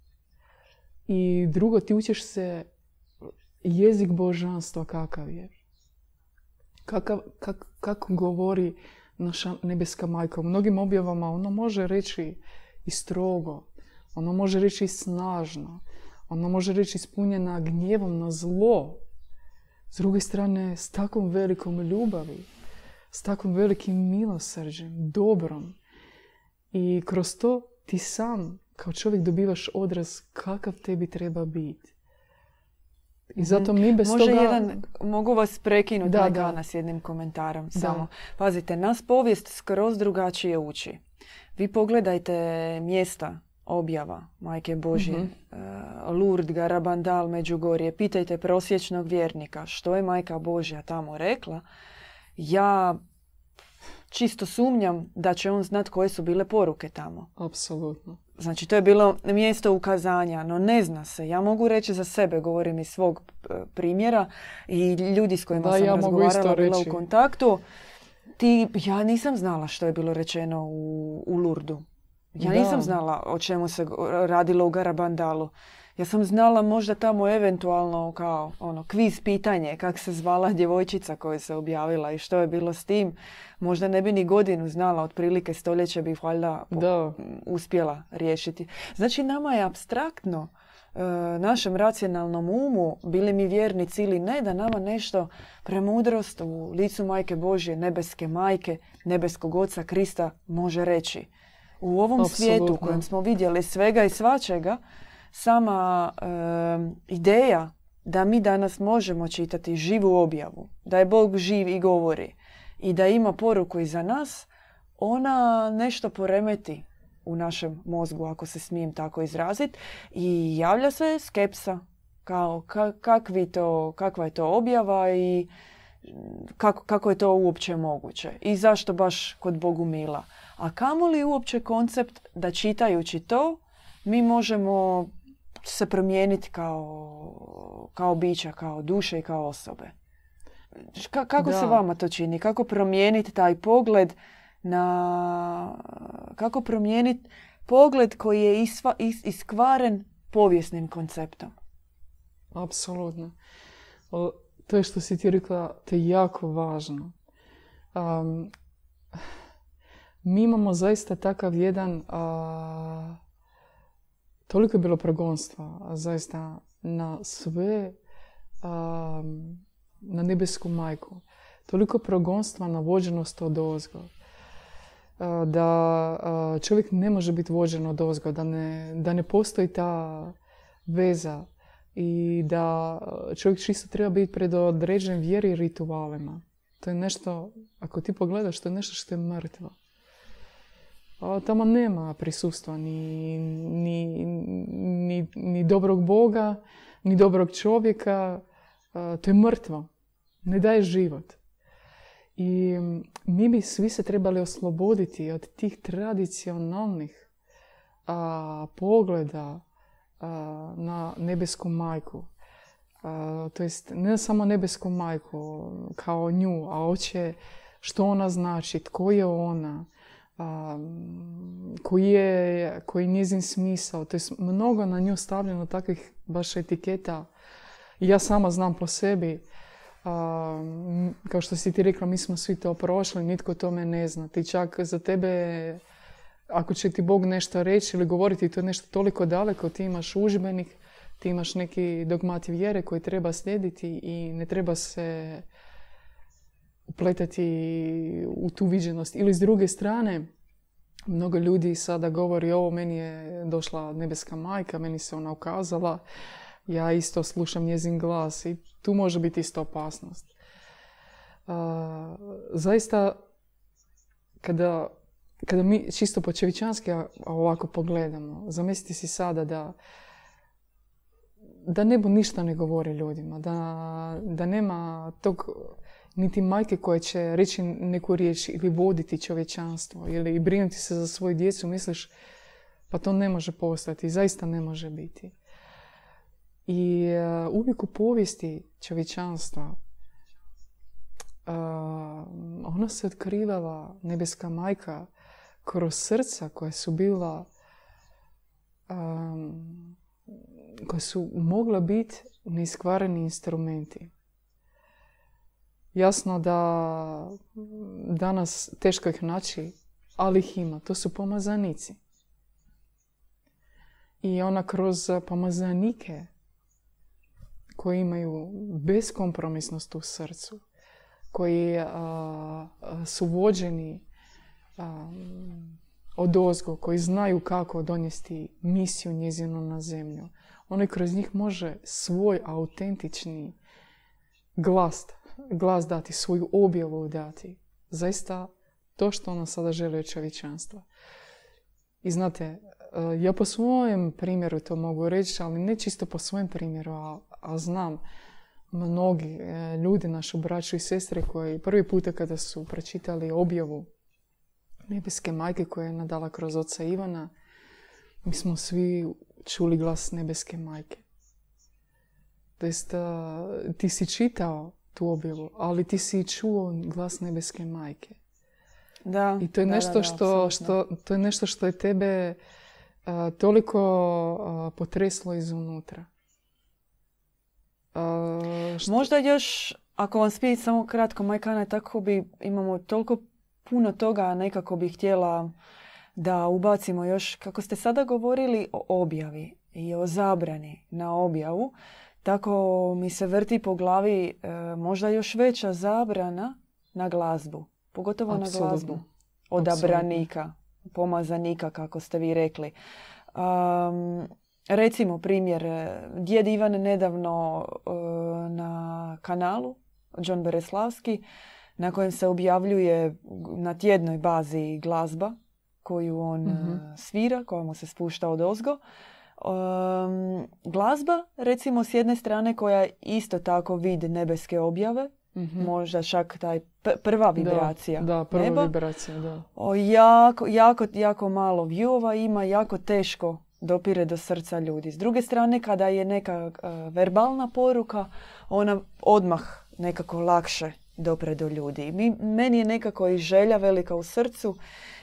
I drugo, ti učiš se jezik božanstva kakav je. Kakav, kako govori naša nebeska majka. U mnogim objavama ono može reći i strogo, ono može reći i snažno, ono može reći ispunjena gnjevom na zlo. S druge strane, s takvom velikom ljubavi, s takvom velikim milosrđem, dobrom. I kroz to ti sam kao čovjek dobivaš odraz kakav tebi treba biti. I zato mi bez Može jedan, mogu vas prekinuti da, da. s jednim komentarom samo. Pazite, nas povijest skroz drugačije uči. Vi pogledajte mjesta objava Majke Božje, mm-hmm. Lurd, Garabandal, Međugorje. Pitajte prosječnog vjernika što je Majka Božja tamo rekla. Ja čisto sumnjam da će on znat koje su bile poruke tamo. Apsolutno. Znači, to je bilo mjesto ukazanja, no ne zna se. Ja mogu reći za sebe, govorim iz svog e, primjera i ljudi s kojima sam ja razgovarala, bila u kontaktu. Ti, ja nisam znala što je bilo rečeno u, u Lurdu. Ja nisam znala o čemu se radilo u Garabandalu. Ja sam znala možda tamo eventualno kao ono kviz pitanje kak se zvala djevojčica koja se objavila i što je bilo s tim. Možda ne bi ni godinu znala, otprilike stoljeće bi valjda Da. uspjela riješiti. Znači nama je abstraktno našem racionalnom umu, bili mi vjernici ili ne, da nama nešto premudrost u licu Majke Božje, nebeske majke, nebeskog oca Krista može reći. U ovom svijetu u Apsolutno. kojem smo vidjeli svega i svačega, sama e, ideja da mi danas možemo čitati živu objavu, da je Bog živ i govori i da ima poruku i za nas, ona nešto poremeti u našem mozgu, ako se smijem tako izraziti, i javlja se skepsa kao ka- kakvi to, kakva je to objava i kako, kako je to uopće moguće i zašto baš kod Bogu mila. A kamoli uopće koncept da čitajući to mi možemo se promijeniti kao, kao bića, kao duše i kao osobe. Ka- kako se Da. vama to čini? Kako promijeniti taj pogled na... Kako promijeniti pogled koji je isva, is- iskvaren povijesnim konceptom? Apsolutno. To je što si ti rekla, to je jako važno. Am, mi imamo zaista takav jedan, a, toliko je bilo progonstva, a zaista na sve, am, na nebesku majku. Toliko progonstva na vođenost od ozgo. Da čovjek ne može biti vođen od ozgo, da ne, da ne postoji ta veza i da čovjek čisto treba biti pred određenim vjeri i ritualima. To je nešto, ako ti pogledaš, to je nešto što je mrtvo. A tamo nema prisustva ni, ni, ni, ni dobrog Boga, ni dobrog čovjeka. A, To je mrtvo. Ne daje život. I mi bi svi se trebali osloboditi od tih tradicionalnih a, pogleda a, na nebesku majku. A, to jest ne samo nebesku majku kao nju, a oće što ona znači, tko je ona, koji je, koji je njezin smisao. To jest mnogo na nju stavljeno takvih baš etiketa. Ja sama znam po sebi, kao što si ti rekla, mi smo svi to prošli, nitko tome ne zna. Ti čak za tebe ako će ti Bog nešto reći ili govoriti, to je nešto toliko daleko, ti imaš užbenik, ti imaš neki dogmat vjere koji treba slijediti i ne treba se upletati u tu viđenost. Ili s druge strane, mnogo ljudi sada govori ovo, meni je došla nebeska majka, meni se ona ukazala, ja isto slušam njezin glas i tu može biti isto opasnost. Zaista, kada kada mi čisto po čevičanski ovako pogledamo, zamislite si sada da da nebo ništa ne govori ljudima, da, da nema tog niti majke koja će reći neku riječ ili voditi čovječanstvo ili brinuti se za svoju djecu, misliš pa to ne može postati, zaista ne može biti. I uh, uvijek u povijesti čovječanstva ona se otkrivala, nebeska majka, kroz srca koja su bila um, koja su mogla biti neiskvareni instrumenti. Jasno da danas teško ih naći, ali ih ima. To su pomazanici. I ona kroz pomazanike koji imaju beskompromisnost u srcu, koji a, su vođeni um, od ozgo, koji znaju kako donijeti misiju njezinu na zemlju. Oni kroz njih može svoj autentični glas, glas dati, svoju objavu dati. Zaista to što ona sada želi čovječanstva. I znate, ja po svojem primjeru to mogu reći, ali ne čisto po svojem primjeru, a, a znam mnogi ljudi, našu braću i sestre koji prvi puta kada su pročitali objavu nebeske majke koja je nadala kroz oca Ivana, mi smo svi čuli glas nebeske majke. To jest, ti si čitao tu objavu, ali ti si čuo glas nebeske majke. Da, I to je da, nešto da, da, što, što, to je nešto što je tebe toliko potreslo izunutra. Možda još, ako vam smije samo kratko, Majkana, tako bi imamo toliko puno toga nekako bi htjela da ubacimo još, kako ste sada govorili o objavi i o zabrani na objavu, tako mi se vrti po glavi e, možda još veća zabrana na glazbu, pogotovo na glazbu odabranika, pomazanika, kako ste vi rekli. recimo primjer, djed Ivan nedavno e, na kanalu, John Bereslavski, na kojem se objavljuje na tjednoj bazi glazba koju on mm svira, koja mu se spušta od ozgo. glazba, recimo, s jedne strane koja je isto tako vid nebeske objave, mm možda čak taj prva vibracija Da, prva neba. vibracija, da. O, jako, jako, jako malo view ima, jako teško dopire do srca ljudi. S druge strane, kada je neka verbalna poruka, ona odmah nekako lakše dopre do ljudi. Mi, meni je nekako i želja velika u srcu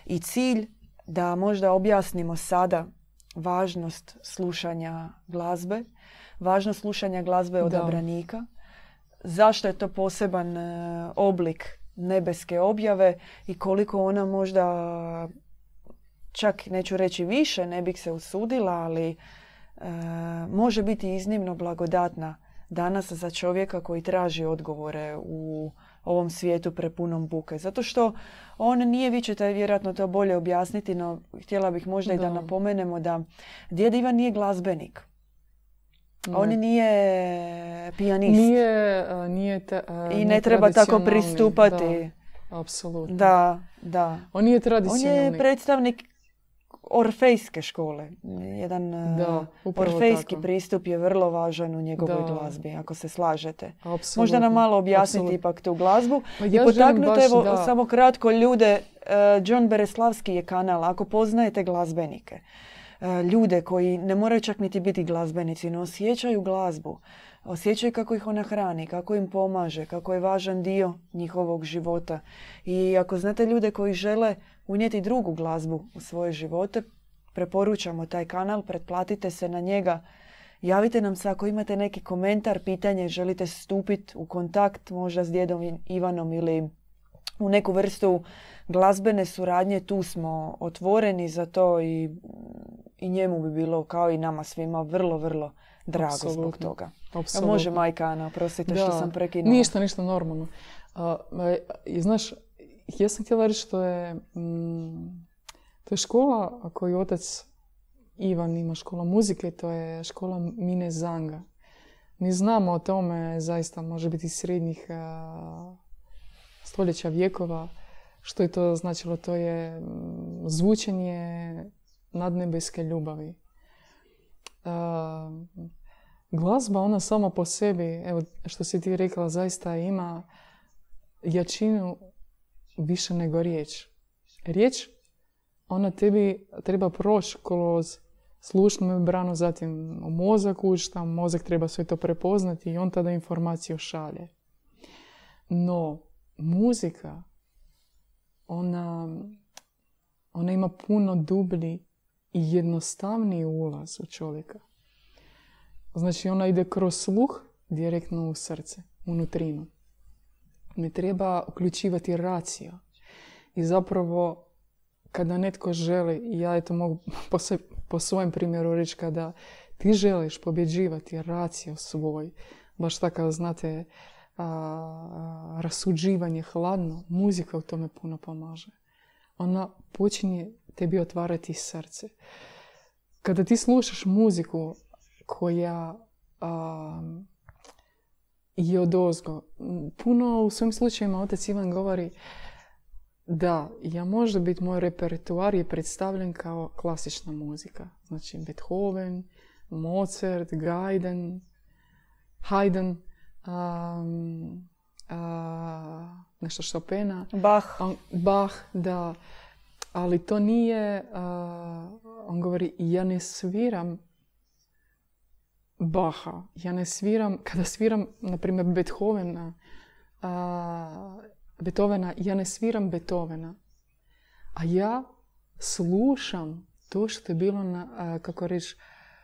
i cilj da možda objasnimo sada važnost slušanja glazbe, važnost slušanja glazbe odabranika, zašto je to poseban e, oblik nebeske objave i koliko ona možda čak neću reći više, ne bih se usudila, ali e, može biti iznimno blagodatna danas za čovjeka koji traži odgovore u ovom svijetu prepunom buke. Zato što on nije, vi ćete vjerojatno to bolje objasniti, no htjela bih možda i da napomenemo da djed Ivan nije glazbenik. On nije pijanist. Nije, nije I ne treba tako pristupati. Da, apsolutno. Da, da. On nije tradicionalni. On je predstavnik orfejske škole. Jedan e, da, orfejski pristup je vrlo važan u njegovoj glazbi, ako se slažete. Absolutno. Možda nam malo objasniti ipak tu glazbu. Pa ja I potaknuti, evo, da. samo kratko ljude, John Bereslavski je kanal, ako poznajete glazbenike. Uh, ljude koji ne moraju čak niti biti glazbenici, no osjećaju glazbu. Osjećaju kako ih ona hrani, kako im pomaže, kako je važan dio njihovog života. I ako znate ljude koji žele unijeti drugu glazbu u svoje živote, preporučamo taj kanal, pretplatite se na njega. Javite nam se ako imate neki komentar, pitanje, želite stupiti u kontakt možda s djedom Ivanom ili u neku vrstu glazbene suradnje, tu smo otvoreni za to i, i njemu bi bilo kao i nama svima vrlo, vrlo drago zbog toga. Apsolutno. Može majka Ana, prostite što sam prekinula. Ništa, ništa normalno. I znaš, ja sam htjela reći što je, mm, to je škola koju otac Ivan ima škola muzike, to je škola Mine Zanga. Mi znamo o tome, zaista može biti srednjih stoljeća vijekova, što je to značilo, to je mm, zvučenje nadnebeske ljubavi. glazba, ona sama po sebi, evo što si ti rekla, zaista ima jačinu više nego riječ. Riječ, ona tebi treba proći kroz slušnu membranu, zatim u mozak ušta, mozak treba sve to prepoznati i on tada informaciju šalje. No, muzika, ona, ona ima puno dublji i jednostavniji ulaz u čovjeka. Znači, ona ide kroz sluh direktno u srce, unutrinu ne treba uključivati racio. I zapravo kada netko želi, ja eto mogu <laughs> po, po svojem primjeru reći kada ti želiš pobjeđivati racio svoj, baš tako znate, a, rasuđivanje hladno, muzika u tome puno pomaže. Ona počinje tebi otvarati srce. Kada ti slušaš muziku koja i od ozgo. Puno u svojim slučajima otac Ivan govori da, ja može biti moj repertuar je predstavljen kao klasična muzika. Znači Beethoven, Mozart, Gaiden, Haydn, um, nešto Chopina. Bach. Bach, da. Ali to nije, on govori, ja ne sviram Baha. Ja ne sviram, kada sviram, na primjer, Beethovena, a, Beethovena, ja ne sviram Beethovena. A ja slušam to što je bilo, na, kako reći,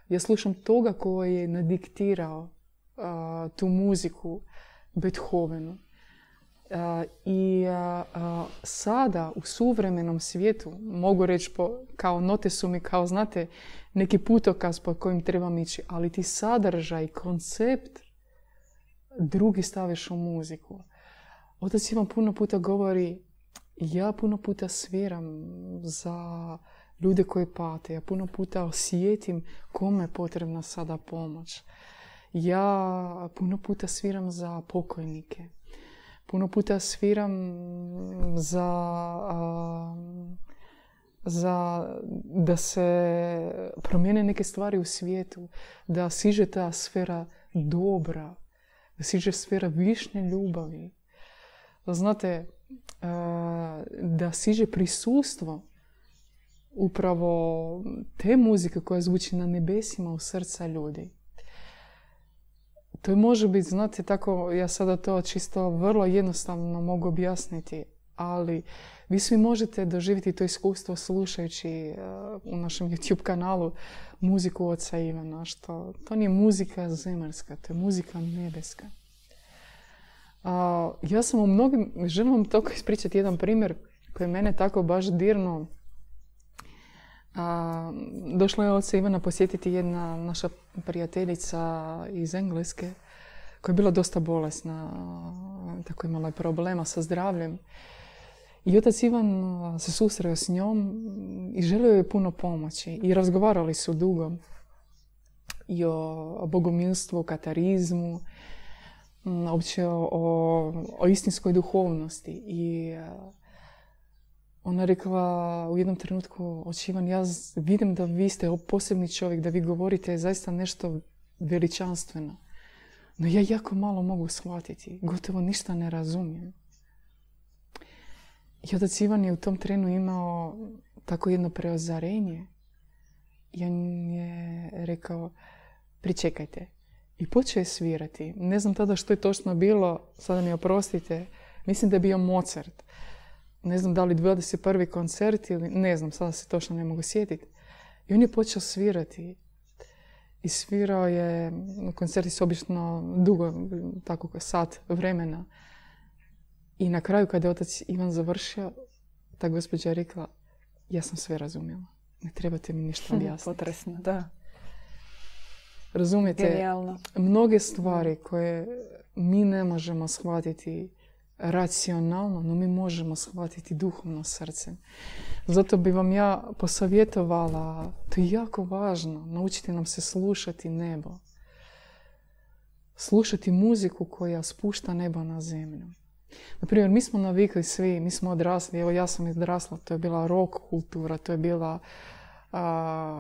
ja slušam toga koji je nadiktirao tu muziku Beethovenu. I sada u suvremenom svijetu, mogu reći kao note su mi kao znate neki putokaz po kojim trebam ići, ali ti sadržaj, koncept drugi staviš u muziku. Otac Ivan puno puta govori ja puno puta sviram za ljude koji pate. Ja puno puta osjetim kome je potrebna sada pomoć. Ja puno puta sviram za pokojnike. Puno puta sviram za, za da se promijene neke stvari u svijetu, da siže ta sfera dobra, da siže sfera višnje ljubavi. Znate, da siže prisustvo upravo te muzike koja zvuči na nebesima u srca ljudi. To može biti, znate, tako, ja sada to čisto vrlo jednostavno mogu objasniti, ali vi svi možete doživjeti to iskustvo slušajući u našem YouTube kanalu muziku oca Ivana, što to nije muzika zemaljska, to je muzika nebeska. ja sam u mnogim, želim vam toliko ispričati jedan primjer koji mene tako baš dirno a, došla je oca Ivana posjetiti jedna naša prijateljica iz Engleske koja je bila dosta bolesna, tako imala je problema sa zdravljem. I otac Ivan se susreo s njom i želio je puno pomoći. I razgovarali su dugo i o, bogomilstvu, katarizmu, uopće o, o, istinskoj duhovnosti. I ona rekla u jednom trenutku, očivan, ja vidim da vi ste posebni čovjek, da vi govorite zaista nešto veličanstveno. No ja jako malo mogu shvatiti, gotovo ništa ne razumijem. I otac Ivan je u tom trenu imao tako jedno preozarenje. I on je rekao, pričekajte. I počeo je svirati. Ne znam tada što je točno bilo, sada mi oprostite. Mislim da je bio Mozart ne znam da li 21. koncert ili ne znam, sada se točno ne mogu sjetiti. I on je počeo svirati. I svirao je, koncerti su obično dugo, tako sat vremena. I na kraju kada je otac Ivan završio, ta gospođa je rekla, ja sam sve razumjela. Ne trebate mi ništa objasniti. Potresno, da. Razumijete, Genijalno. mnoge stvari koje mi ne možemo shvatiti racionalno, no mi možemo shvatiti duhovno srce. Zato bi vam ja posavjetovala, to je jako važno, naučiti nam se slušati nebo. Slušati muziku koja spušta nebo na zemlju. Naprimjer, mi smo navikli svi, mi smo odrasli, evo ja sam odrasla, to je bila rock kultura, to je bila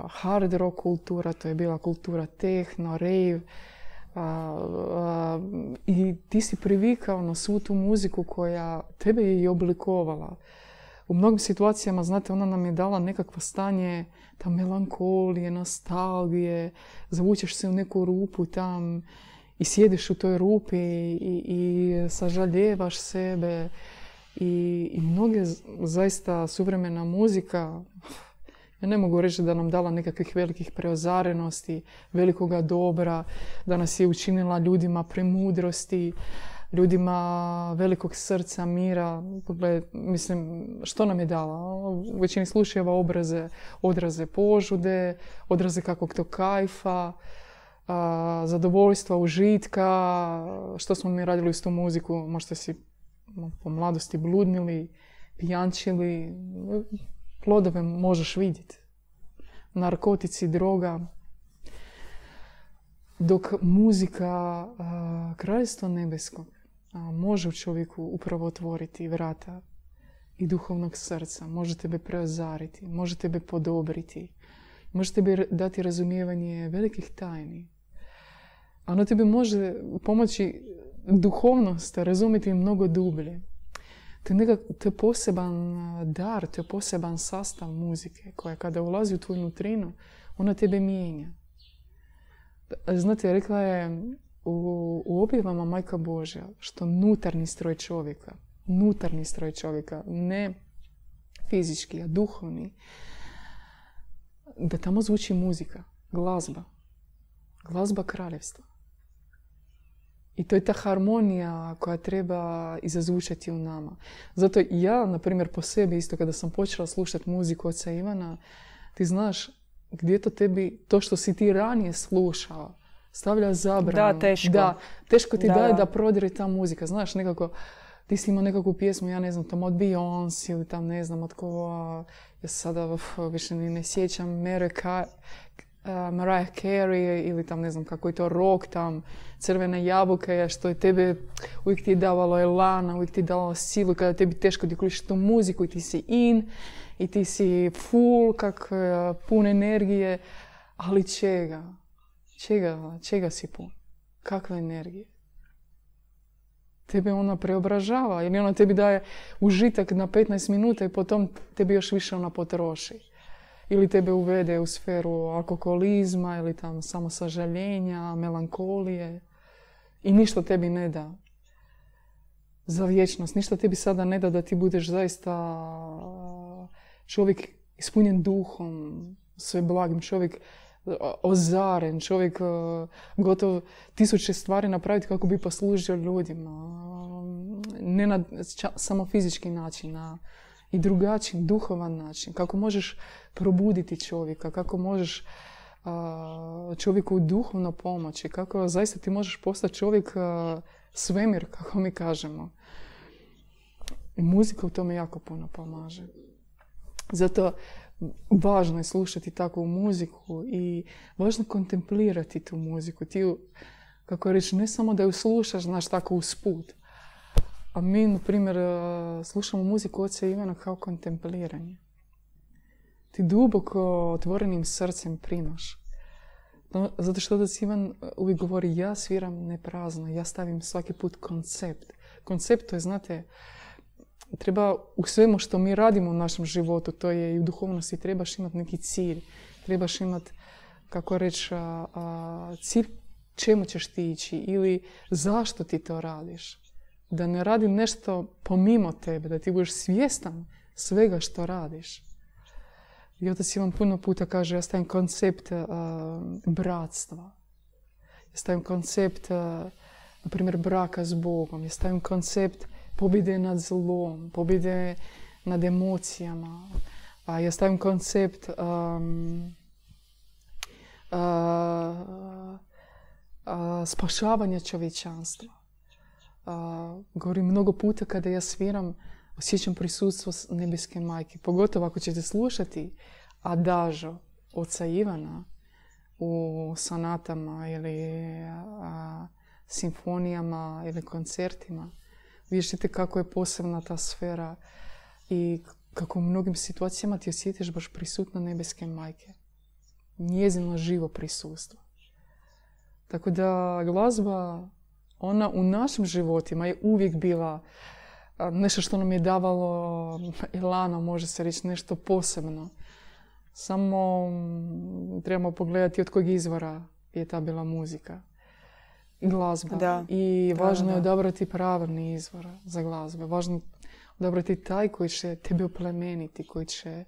hard rock kultura, to je bila kultura techno, rave, i ti si privikao na svu tu muziku koja tebe je i oblikovala. U mnogim situacijama, znate, ona nam je dala nekakvo stanje ta melankolije, nostalgije, zavučeš se u neku rupu tam i sjediš u toj rupi i, i sažaljevaš sebe. I, I mnoge zaista suvremena muzika, ne mogu reći da nam dala nekakvih velikih preozarenosti, velikoga dobra, da nas je učinila ljudima premudrosti, ljudima velikog srca, mira. Pogled, mislim, što nam je dala? U većini slučajeva obraze, odraze požude, odraze kakvog to kajfa, zadovoljstva, užitka, što smo mi radili s tu muziku, možda si po mladosti bludnili, pijančili, plodove možeš vidjeti. Narkotici, droga. Dok muzika kraljstva nebeskog može u čovjeku upravo otvoriti vrata i duhovnog srca, može tebe preozariti, može tebe podobriti, može tebe dati razumijevanje velikih tajni. Ono tebi može pomoći duhovnost razumjeti mnogo dublje. To je, nekak, to je poseban dar, to je poseban sastav muzike koja kada ulazi u tvoju nutrinu, ona tebe mijenja. Znate, rekla je u, u objavama Majka Božja što nutarni stroj čovjeka, nutarni stroj čovjeka, ne fizički, a duhovni, da tamo zvuči muzika, glazba. Glazba kraljevstva. I to je ta harmonija koja treba izazvučati u nama. Zato ja, na primjer, po sebi isto kada sam počela slušati muziku oca Ivana, ti znaš gdje to tebi, to što si ti ranije slušao, stavlja zabranu. Da, teško. Da, teško ti Da, daje da. prodire ta muzika. Znaš, nekako, ti si imao nekakvu pjesmu, ja ne znam, tam od Beyoncé ili tam ne znam od koga, ja se sada uf, više ni ne sjećam, Ca- a, Mariah Carey ili tam ne znam kako je to rock tam, crvena jabuka je što je tebe, uvijek ti je davalo elana, uvijek ti je davalo silu kada tebi teško uključiš tu muziku i ti si in i ti si full, kak e, pun energije, ali čega? Čega, čega si pun? Kakve energije? Tebe ona preobražava ili ona tebi daje užitak na 15 minuta i potom tebi još više ona potroši. Ili tebe uvede u sferu alkoholizma ili tam samosažaljenja, melankolije i ništa tebi ne da za vječnost. Ništa tebi sada ne da da ti budeš zaista čovjek ispunjen duhom, sve blagim, čovjek o- ozaren, čovjek e, gotov tisuće stvari napraviti kako bi poslužio ljudima. Ne na samo fizički način, na i drugačiji, duhovan način. Kako možeš probuditi čovjeka, kako možeš a, čovjeku duhovno pomoći, kako zaista ti možeš postati čovjek svemir, kako mi kažemo. I muzika u tome jako puno pomaže. Zato važno je slušati takvu muziku i važno kontemplirati tu muziku. Ti, kako reći, ne samo da ju slušaš, znaš, tako usput. A mi, na primjer, eh, slušamo muziku oca Ivana kao kontempliranje. Ti duboko otvorenim srcem primaš. Zato što otac Ivan eh, uvijek govori ja sviram ne prazno, ja stavim svaki put koncept. Koncept to je, znate, treba u svemu što mi radimo u našem životu, to je i u duhovnosti, trebaš imati neki cilj. Trebaš imati, kako reći, cilj čemu ćeš ti ići ili zašto ti to radiš. Da ne radi nešto pomimo tebe, da ti budeš svjestan svega što radiš. I otac Ivan puno puta kaže, ja stavim koncept a, bratstva. Ja stavim koncept, a, na primjer, braka s Bogom. Ja stavim koncept pobjede nad zlom, pobjede nad emocijama. A ja stavim koncept um, spašavanja čovječanstva. Govorim mnogo puta kada ja sviram, osjećam prisutstvo nebeske majke. Pogotovo ako ćete slušati Adažo oca Ivana u sonatama ili simfonijama ili koncertima. Vidjet ćete kako je posebna ta sfera i kako u mnogim situacijama ti osjetiš baš prisutno nebeske majke. Njezino živo prisustvo. Tako da glazba, ona u našim životima je uvijek bila nešto što nam je davalo elana, može se reći, nešto posebno. Samo mm, trebamo pogledati od kojeg izvora je ta bila muzika. Glazba. Da. I Da, važno je da. odabrati pravilni izvor za glazbe. Važno je odabrati taj koji će tebe oplemeniti, koji će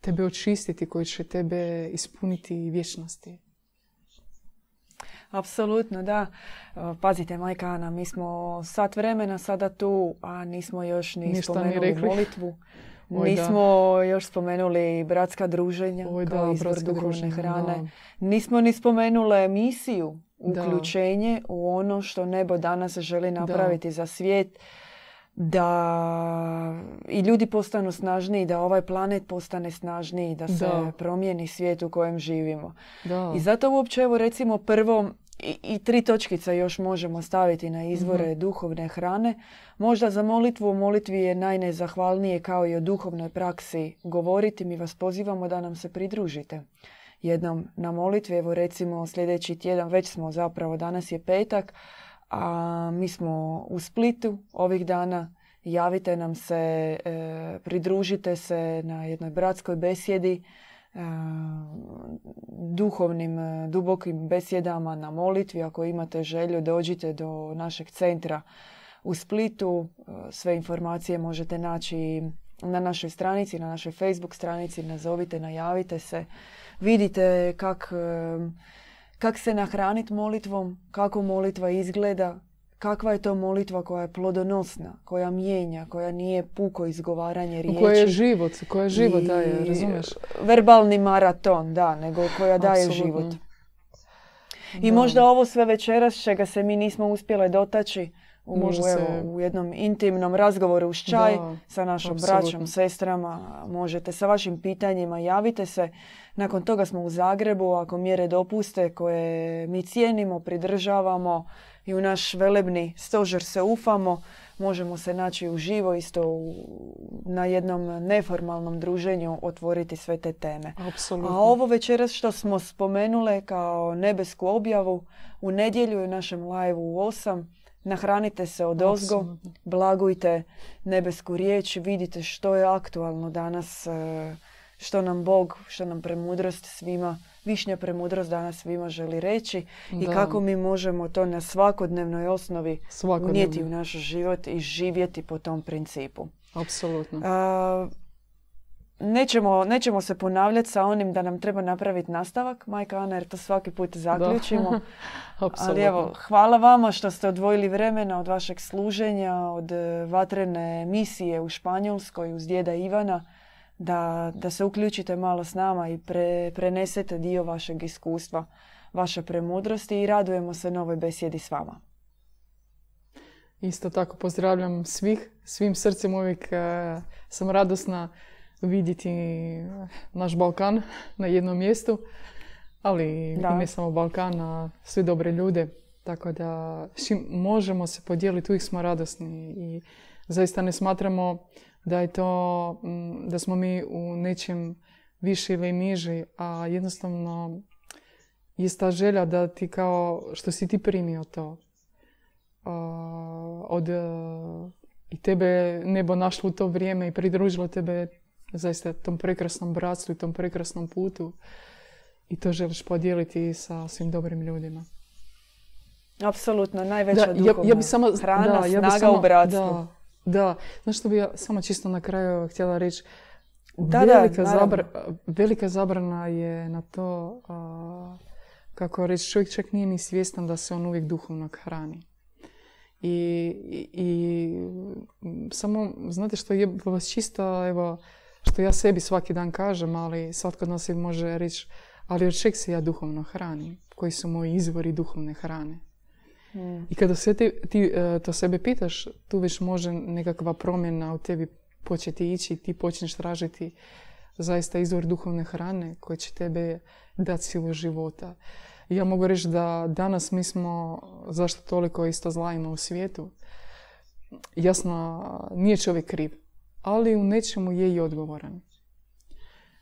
tebe očistiti, koji će tebe ispuniti vječnosti. Apsolutno, da. E, Pazite, majka Ana, mi smo sat vremena sada tu, a nismo još ni Ništa ni spomenuli rekli. molitvu. <laughs> Oj, da. nismo još spomenuli bratska druženja Oj, da, kao izvor bratska duhovne hrane. da. Nismo ni spomenule misiju, Da. uključenje u ono što nebo danas želi napraviti za svijet. Da i ljudi postanu snažniji, da ovaj planet postane snažniji, da se Da. promijeni svijet u kojem živimo. Da. I zato uopće evo recimo prvo i, i tri točkice još možemo staviti na izvore Mhm. duhovne hrane. Možda za molitvu o molitvi je najnezahvalnije kao i o duhovnoj praksi govoriti. Mi vas pozivamo da nam se pridružite jednom na molitvi. Evo recimo sljedeći tjedan, već smo zapravo, danas je petak, a mi smo u Splitu ovih dana. Javite nam se, e, pridružite se na jednoj bratskoj besjedi e, duhovnim, e, dubokim besjedama na molitvi. Ako imate želju, dođite do našeg centra u Splitu. E, Sve informacije možete naći na našoj stranici, na našoj Facebook stranici, nazovite, najavite se. Vidite kak, kak se nahraniti molitvom, kako molitva izgleda, kakva je to molitva koja je plodonosna, koja mijenja, koja nije puko izgovaranje riječi. Koja je život, koja je život daje, razumiješ? Verbalni maraton, da, nego koja daje život. I možda ovo sve večeras čega se mi nismo uspjele dotaći u, evo, u jednom intimnom razgovoru uz čaj sa našom braćom, sestrama. Možete sa vašim pitanjima javite se. Nakon toga smo u Zagrebu, ako mjere dopuste koje mi cijenimo, pridržavamo i u naš velebni stožer se ufamo, možemo se naći uživo isto na jednom neformalnom druženju otvoriti sve te teme. Apsolutno. A ovo večeras što smo spomenule kao nebesku objavu u nedjelju u našem live u 8 nahranite se od ozgo, blagujte nebesku riječ, vidite što je aktualno danas, e, što nam Bog, što nam premudrost svima višnja premudrost danas svima želi reći i kako mi možemo to na svakodnevnoj osnovi unijeti u naš život i živjeti po tom principu. Apsolutno. Nećemo, nećemo se ponavljati sa onim da nam treba napraviti nastavak, majka Ana, jer to svaki put zaključimo. <laughs> Ali evo, hvala vama što ste odvojili vremena od vašeg služenja, od e, vatrene misije u Španjolskoj uz djeda Ivana da, da se uključite malo s nama i pre, prenesete dio vašeg iskustva, vaše premudrosti i radujemo se novoj besjedi s vama. Isto tako pozdravljam svih, svim srcem uvijek e, sam radosna vidjeti naš Balkan na jednom mjestu, ali da. ne samo Balkan, a sve dobre ljude. Tako da možemo se podijeliti, uvijek smo radosni i zaista ne smatramo da je to, mm, da smo mi u nečem više ili niži, a jednostavno je ta želja da ti kao, što si ti primio to, od, i tebe nebo našlo u to vrijeme i pridružilo tebe zaista tom prekrasnom bratstvu i tom prekrasnom putu i to želiš podijeliti sa svim dobrim ljudima. Apsolutno, najveća da, duhovna ja, bi samo, hrana, ja snaga u bratstvu. Da, znaš što bi ja samo čisto na kraju htjela reći? Da, velika, da, velika zabrana je na to, kako reći, čovjek čak nije ni svjestan da se on uvijek duhovno hrani. I, i, samo, znate što je vas čisto, evo, što ja sebi svaki dan kažem, ali svatko od nas može reći, ali od čeg se ja duhovno hranim? Koji su moji izvori duhovne hrane? I kada se ti, ti e, to sebe pitaš, tu već može nekakva promjena u tebi početi ići i ti počneš tražiti zaista izvor duhovne hrane koji će tebe dati silu života. Ja mogu reći da danas mi smo, zašto toliko isto zla u svijetu, jasno, nije čovjek kriv, ali u nečemu je i odgovoran.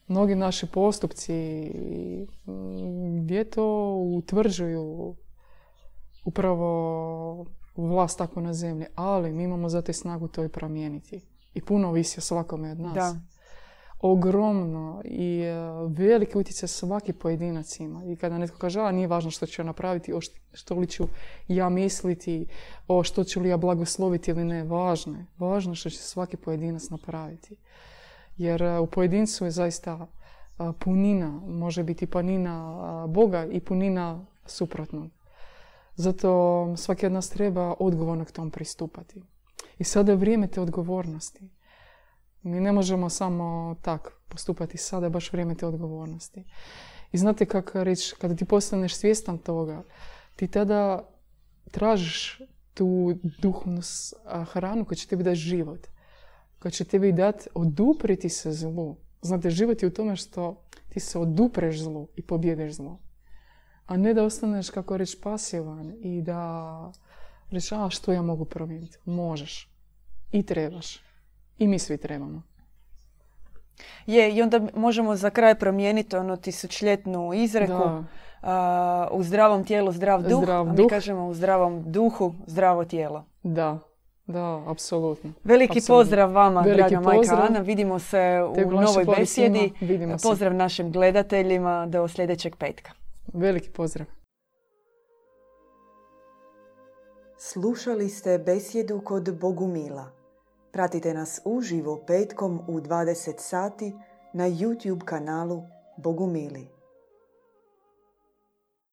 Mnogi naši postupci gdje to utvrđuju upravo vlast tako na zemlji, ali mi imamo zato snagu to i promijeniti. I puno ovisi o svakome od nas. Da. Ogromno i e, veliki utjecaj svaki pojedinac ima. I kada netko kaže, a nije važno što ću napraviti, o što li ću ja misliti, o što ću li ja blagosloviti ili ne, važno je. Važno što će svaki pojedinac napraviti. Jer e, u pojedincu je zaista e, punina, može biti punina Boga i punina suprotnog. Zato svaki od nas treba odgovorno k tom pristupati. I sada je vrijeme te odgovornosti. Mi ne možemo samo tak postupati. Sada baš vrijeme te odgovornosti. I znate kako reći, kada ti postaneš svjestan toga, ti tada tražiš tu duhovnu hranu koja će tebi dati život. Koja će tebi dati odupriti se zlu. Znate, život je u tome što ti se odupreš zlu i pobjedeš zlo. A ne da ostaneš, kako reći, pasivan i da reći, a što ja mogu promijeniti? Možeš. I trebaš. I mi svi trebamo. Je, i onda možemo za kraj promijeniti ono tisućljetnu izreku. u zdravom tijelu zdrav duh, zdrav a mi kažemo u zdravom duhu zdravo tijelo. Da, da, apsolutno. Veliki pozdrav vama, draga majka Ana. Vidimo se u novoj besjedi. Pozdrav našim gledateljima do sljedećeg petka. Veliki pozdrav. Slušali ste besjedu kod Bogumila. Pratite nas uživo petkom u 20 sati na YouTube kanalu Bogumili.